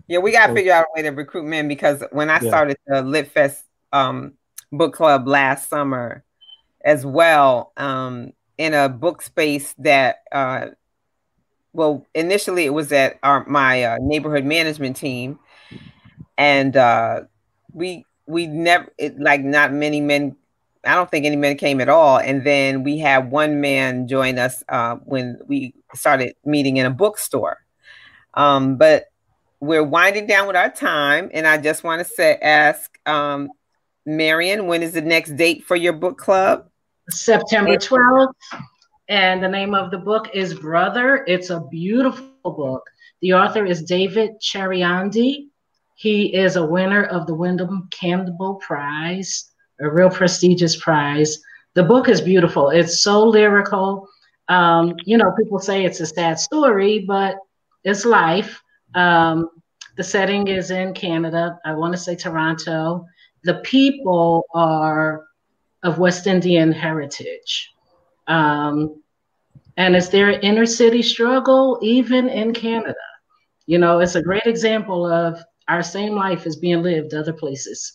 yeah, we got to figure out a way to recruit men because when I yeah. started the Lit Fest um, book club last summer, as well, um, in a book space that, uh, well, initially it was at our my uh, neighborhood management team, and uh, we we never it, like not many men I don't think any men came at all. And then we had one man join us uh, when we started meeting in a bookstore. Um, but we're winding down with our time, and I just want to say, ask um, Marion, when is the next date for your book club? September 12th. And the name of the book is Brother. It's a beautiful book. The author is David Chariandi. He is a winner of the Windham Campbell Prize a real prestigious prize. The book is beautiful. It's so lyrical. Um, you know, people say it's a sad story, but it's life. Um, the setting is in Canada. I want to say Toronto. the people are of West Indian heritage. Um, and there an inner city struggle even in Canada? You know, it's a great example of our same life is being lived other places.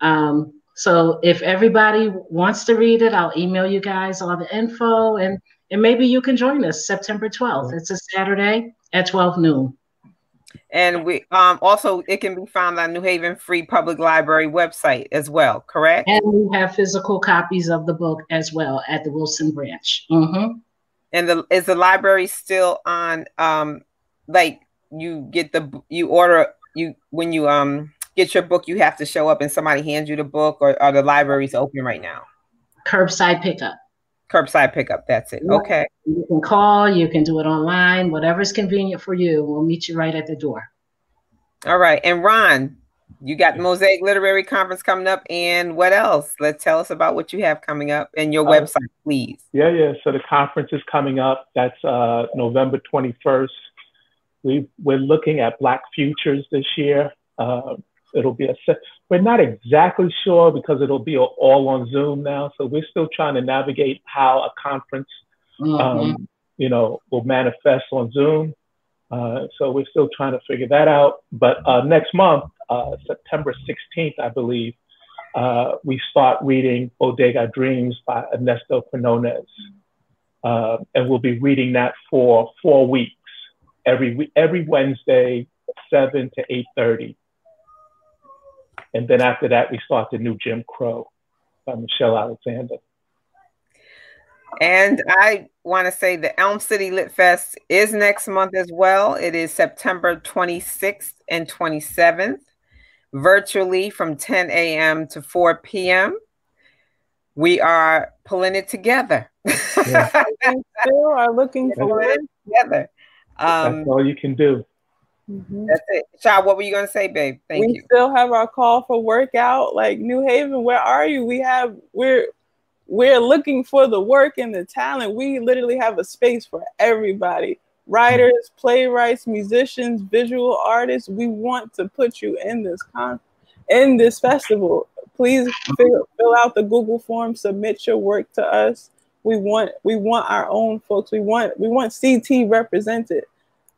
Um, so if everybody wants to read it, I'll email you guys all the info and and maybe you can join us September 12th. It's a Saturday at 12 noon. And we um also it can be found on New Haven Free Public Library website as well, correct? And we have physical copies of the book as well at the Wilson branch. Mm-hmm. And the is the library still on um like you get the you order you when you um get your book, you have to show up and somebody hands you the book, or are the libraries open right now? Curbside pickup. Curbside pickup. That's it. Okay. You can call. You can do it online. Whatever's convenient for you. We'll meet you right at the door. All right. And Ron, you got the Mosaic Literary Conference coming up, and what else? Let's tell us about what you have coming up and your uh, website, please. Yeah, yeah. So the conference is coming up. That's uh, November 21st. We we're looking at Black futures this year. Uh, it'll be a set. we're not exactly sure because it'll be all on Zoom now. So we're still trying to navigate how a conference, mm-hmm. um, you know, will manifest on Zoom. Uh, so we're still trying to figure that out. But uh, next month, uh, September 16th, I believe, uh, we start reading Bodega Dreams by Ernesto Quiñonez. Uh, and we'll be reading that for four weeks, every, every Wednesday, 7 to 8.30. And then after that, we start the new Jim Crow by Michelle Alexander. And I want to say the Elm City Lit Fest is next month as well. It is September 26th and 27th, virtually from 10 a.m. to 4 p.m. We are pulling it together. Yeah. (laughs) we still are looking for it together. Um, That's all you can do. Mm-hmm. That's it. Shaw, what were you going to say, babe? Thank we you. We still have our call for workout. Like New Haven, where are you? We have we're we're looking for the work and the talent. We literally have a space for everybody. Writers, playwrights, musicians, visual artists. We want to put you in this con in this festival. Please fill, fill out the Google form, submit your work to us. We want we want our own folks. We want we want CT represented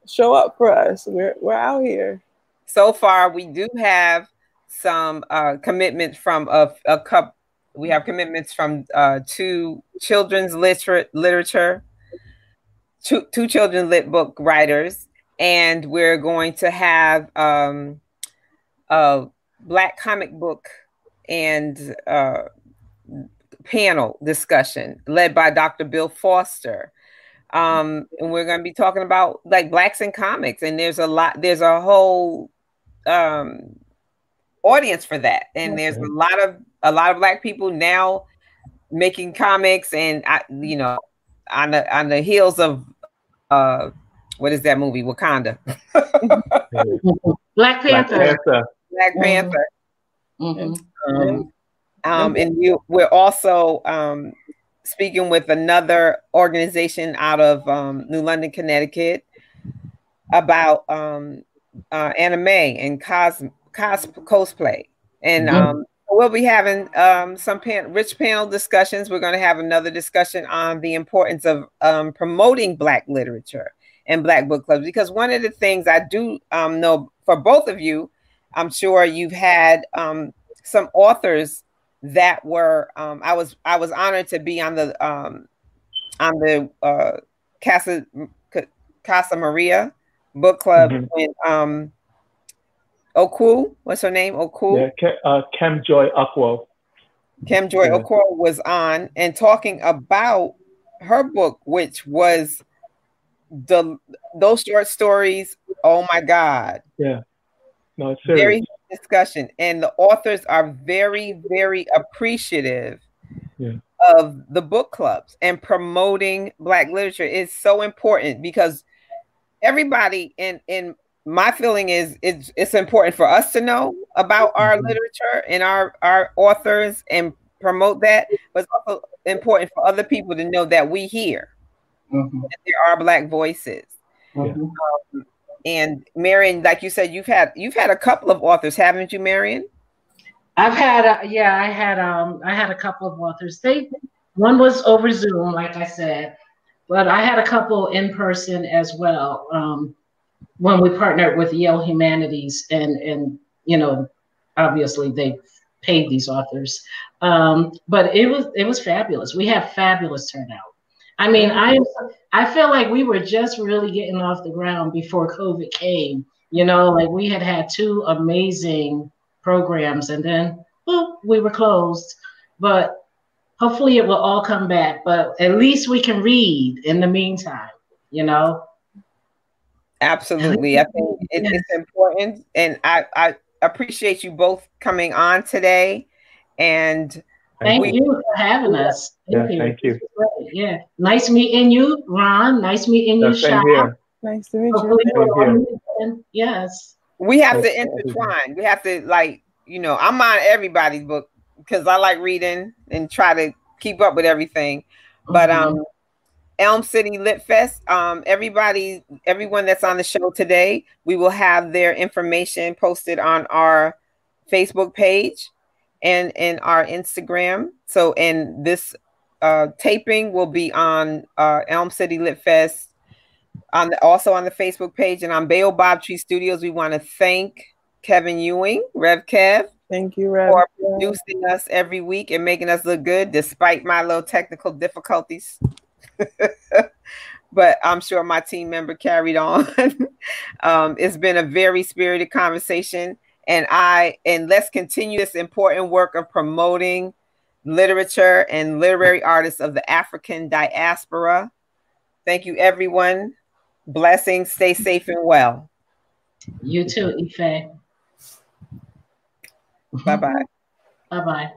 show up for us. We're we're out here. So far, we do have some uh, commitments from a, a cup. We have commitments from uh, two children's liter- literature, two, two children's lit book writers, and we're going to have um, a black comic book and uh, panel discussion led by Dr. Bill Foster um and we're going to be talking about like blacks in comics and there's a lot there's a whole um audience for that. And there's a lot of a lot of black people now making comics and I, you know on the on the heels of uh what is that movie wakanda? (laughs) Black panther black panther, black panther. Mm-hmm. Um, um, and you, we're also um, speaking with another organization out of um, New London, Connecticut, about um, uh, anime and cos, cos cosplay, and mm-hmm. um, we'll be having um, some pan- rich panel discussions. We're going to have another discussion on the importance of um, promoting Black literature and Black book clubs, because one of the things I do um, know for both of you, I'm sure you've had some authors that were um, I was I was honored to be on the um, on the uh, Casa Casa Maria book club mm-hmm. when um, Oku, what's her name? Oku. Yeah, uh, Kem Joy Ukwu. Kem Joy yeah. Ukwu was on and talking about her book, which was the those short stories. Oh my God! Yeah, no, it's serious. very discussion, and the authors are very, very appreciative yeah. of the book clubs and promoting Black literature is so important because everybody in in my feeling is it's it's important for us to know about our mm-hmm. literature and our our authors and promote that, but it's also important for other people to know that we hear mm-hmm. that there are black voices. Mm-hmm. Um, and Marion, like you said, you've had you've had a couple of authors, haven't you, Marion? I've had a, yeah, I had um I had a couple of authors. They one was over Zoom, like I said, but I had a couple in person as well. Um, when we partnered with Yale Humanities, and and you know, obviously they paid these authors, um, but it was it was fabulous. We had fabulous turnout. I mean, I I feel like we were just really getting off the ground before COVID came. You know, like we had had two amazing programs, and then well, we were closed. But hopefully, it will all come back. But at least we can read in the meantime. You know. Absolutely, I think (laughs) it, it's important, and I I appreciate you both coming on today, and. Thank we, you for having us. Thank yeah, you. Thank you. Yeah, nice meeting you, Ron. Nice meeting you, Sha. Nice to meet you. Yes. We have to intertwine. We have to like, you know, I'm on everybody's book because I like reading and try to keep up with everything. But mm-hmm. um Elm City Lit Fest, um, everybody, everyone that's on the show today, we will have their information posted on our Facebook page and in our Instagram. So, and this uh, taping will be on uh, Elm City Lit Fest on the, also on the Facebook page and on Baobab Tree Studios. We want to thank Kevin Ewing, Rev Kev. Thank you, Rev. For producing us every week and making us look good despite my little technical difficulties. (laughs) but I'm sure my team member carried on. (laughs) um, it's been a very spirited conversation, and I and let's continue this important work of promoting literature and literary artists of the African diaspora. Thank you, everyone. Blessings. Stay safe and well. You too, Ife. Bye bye. Bye bye.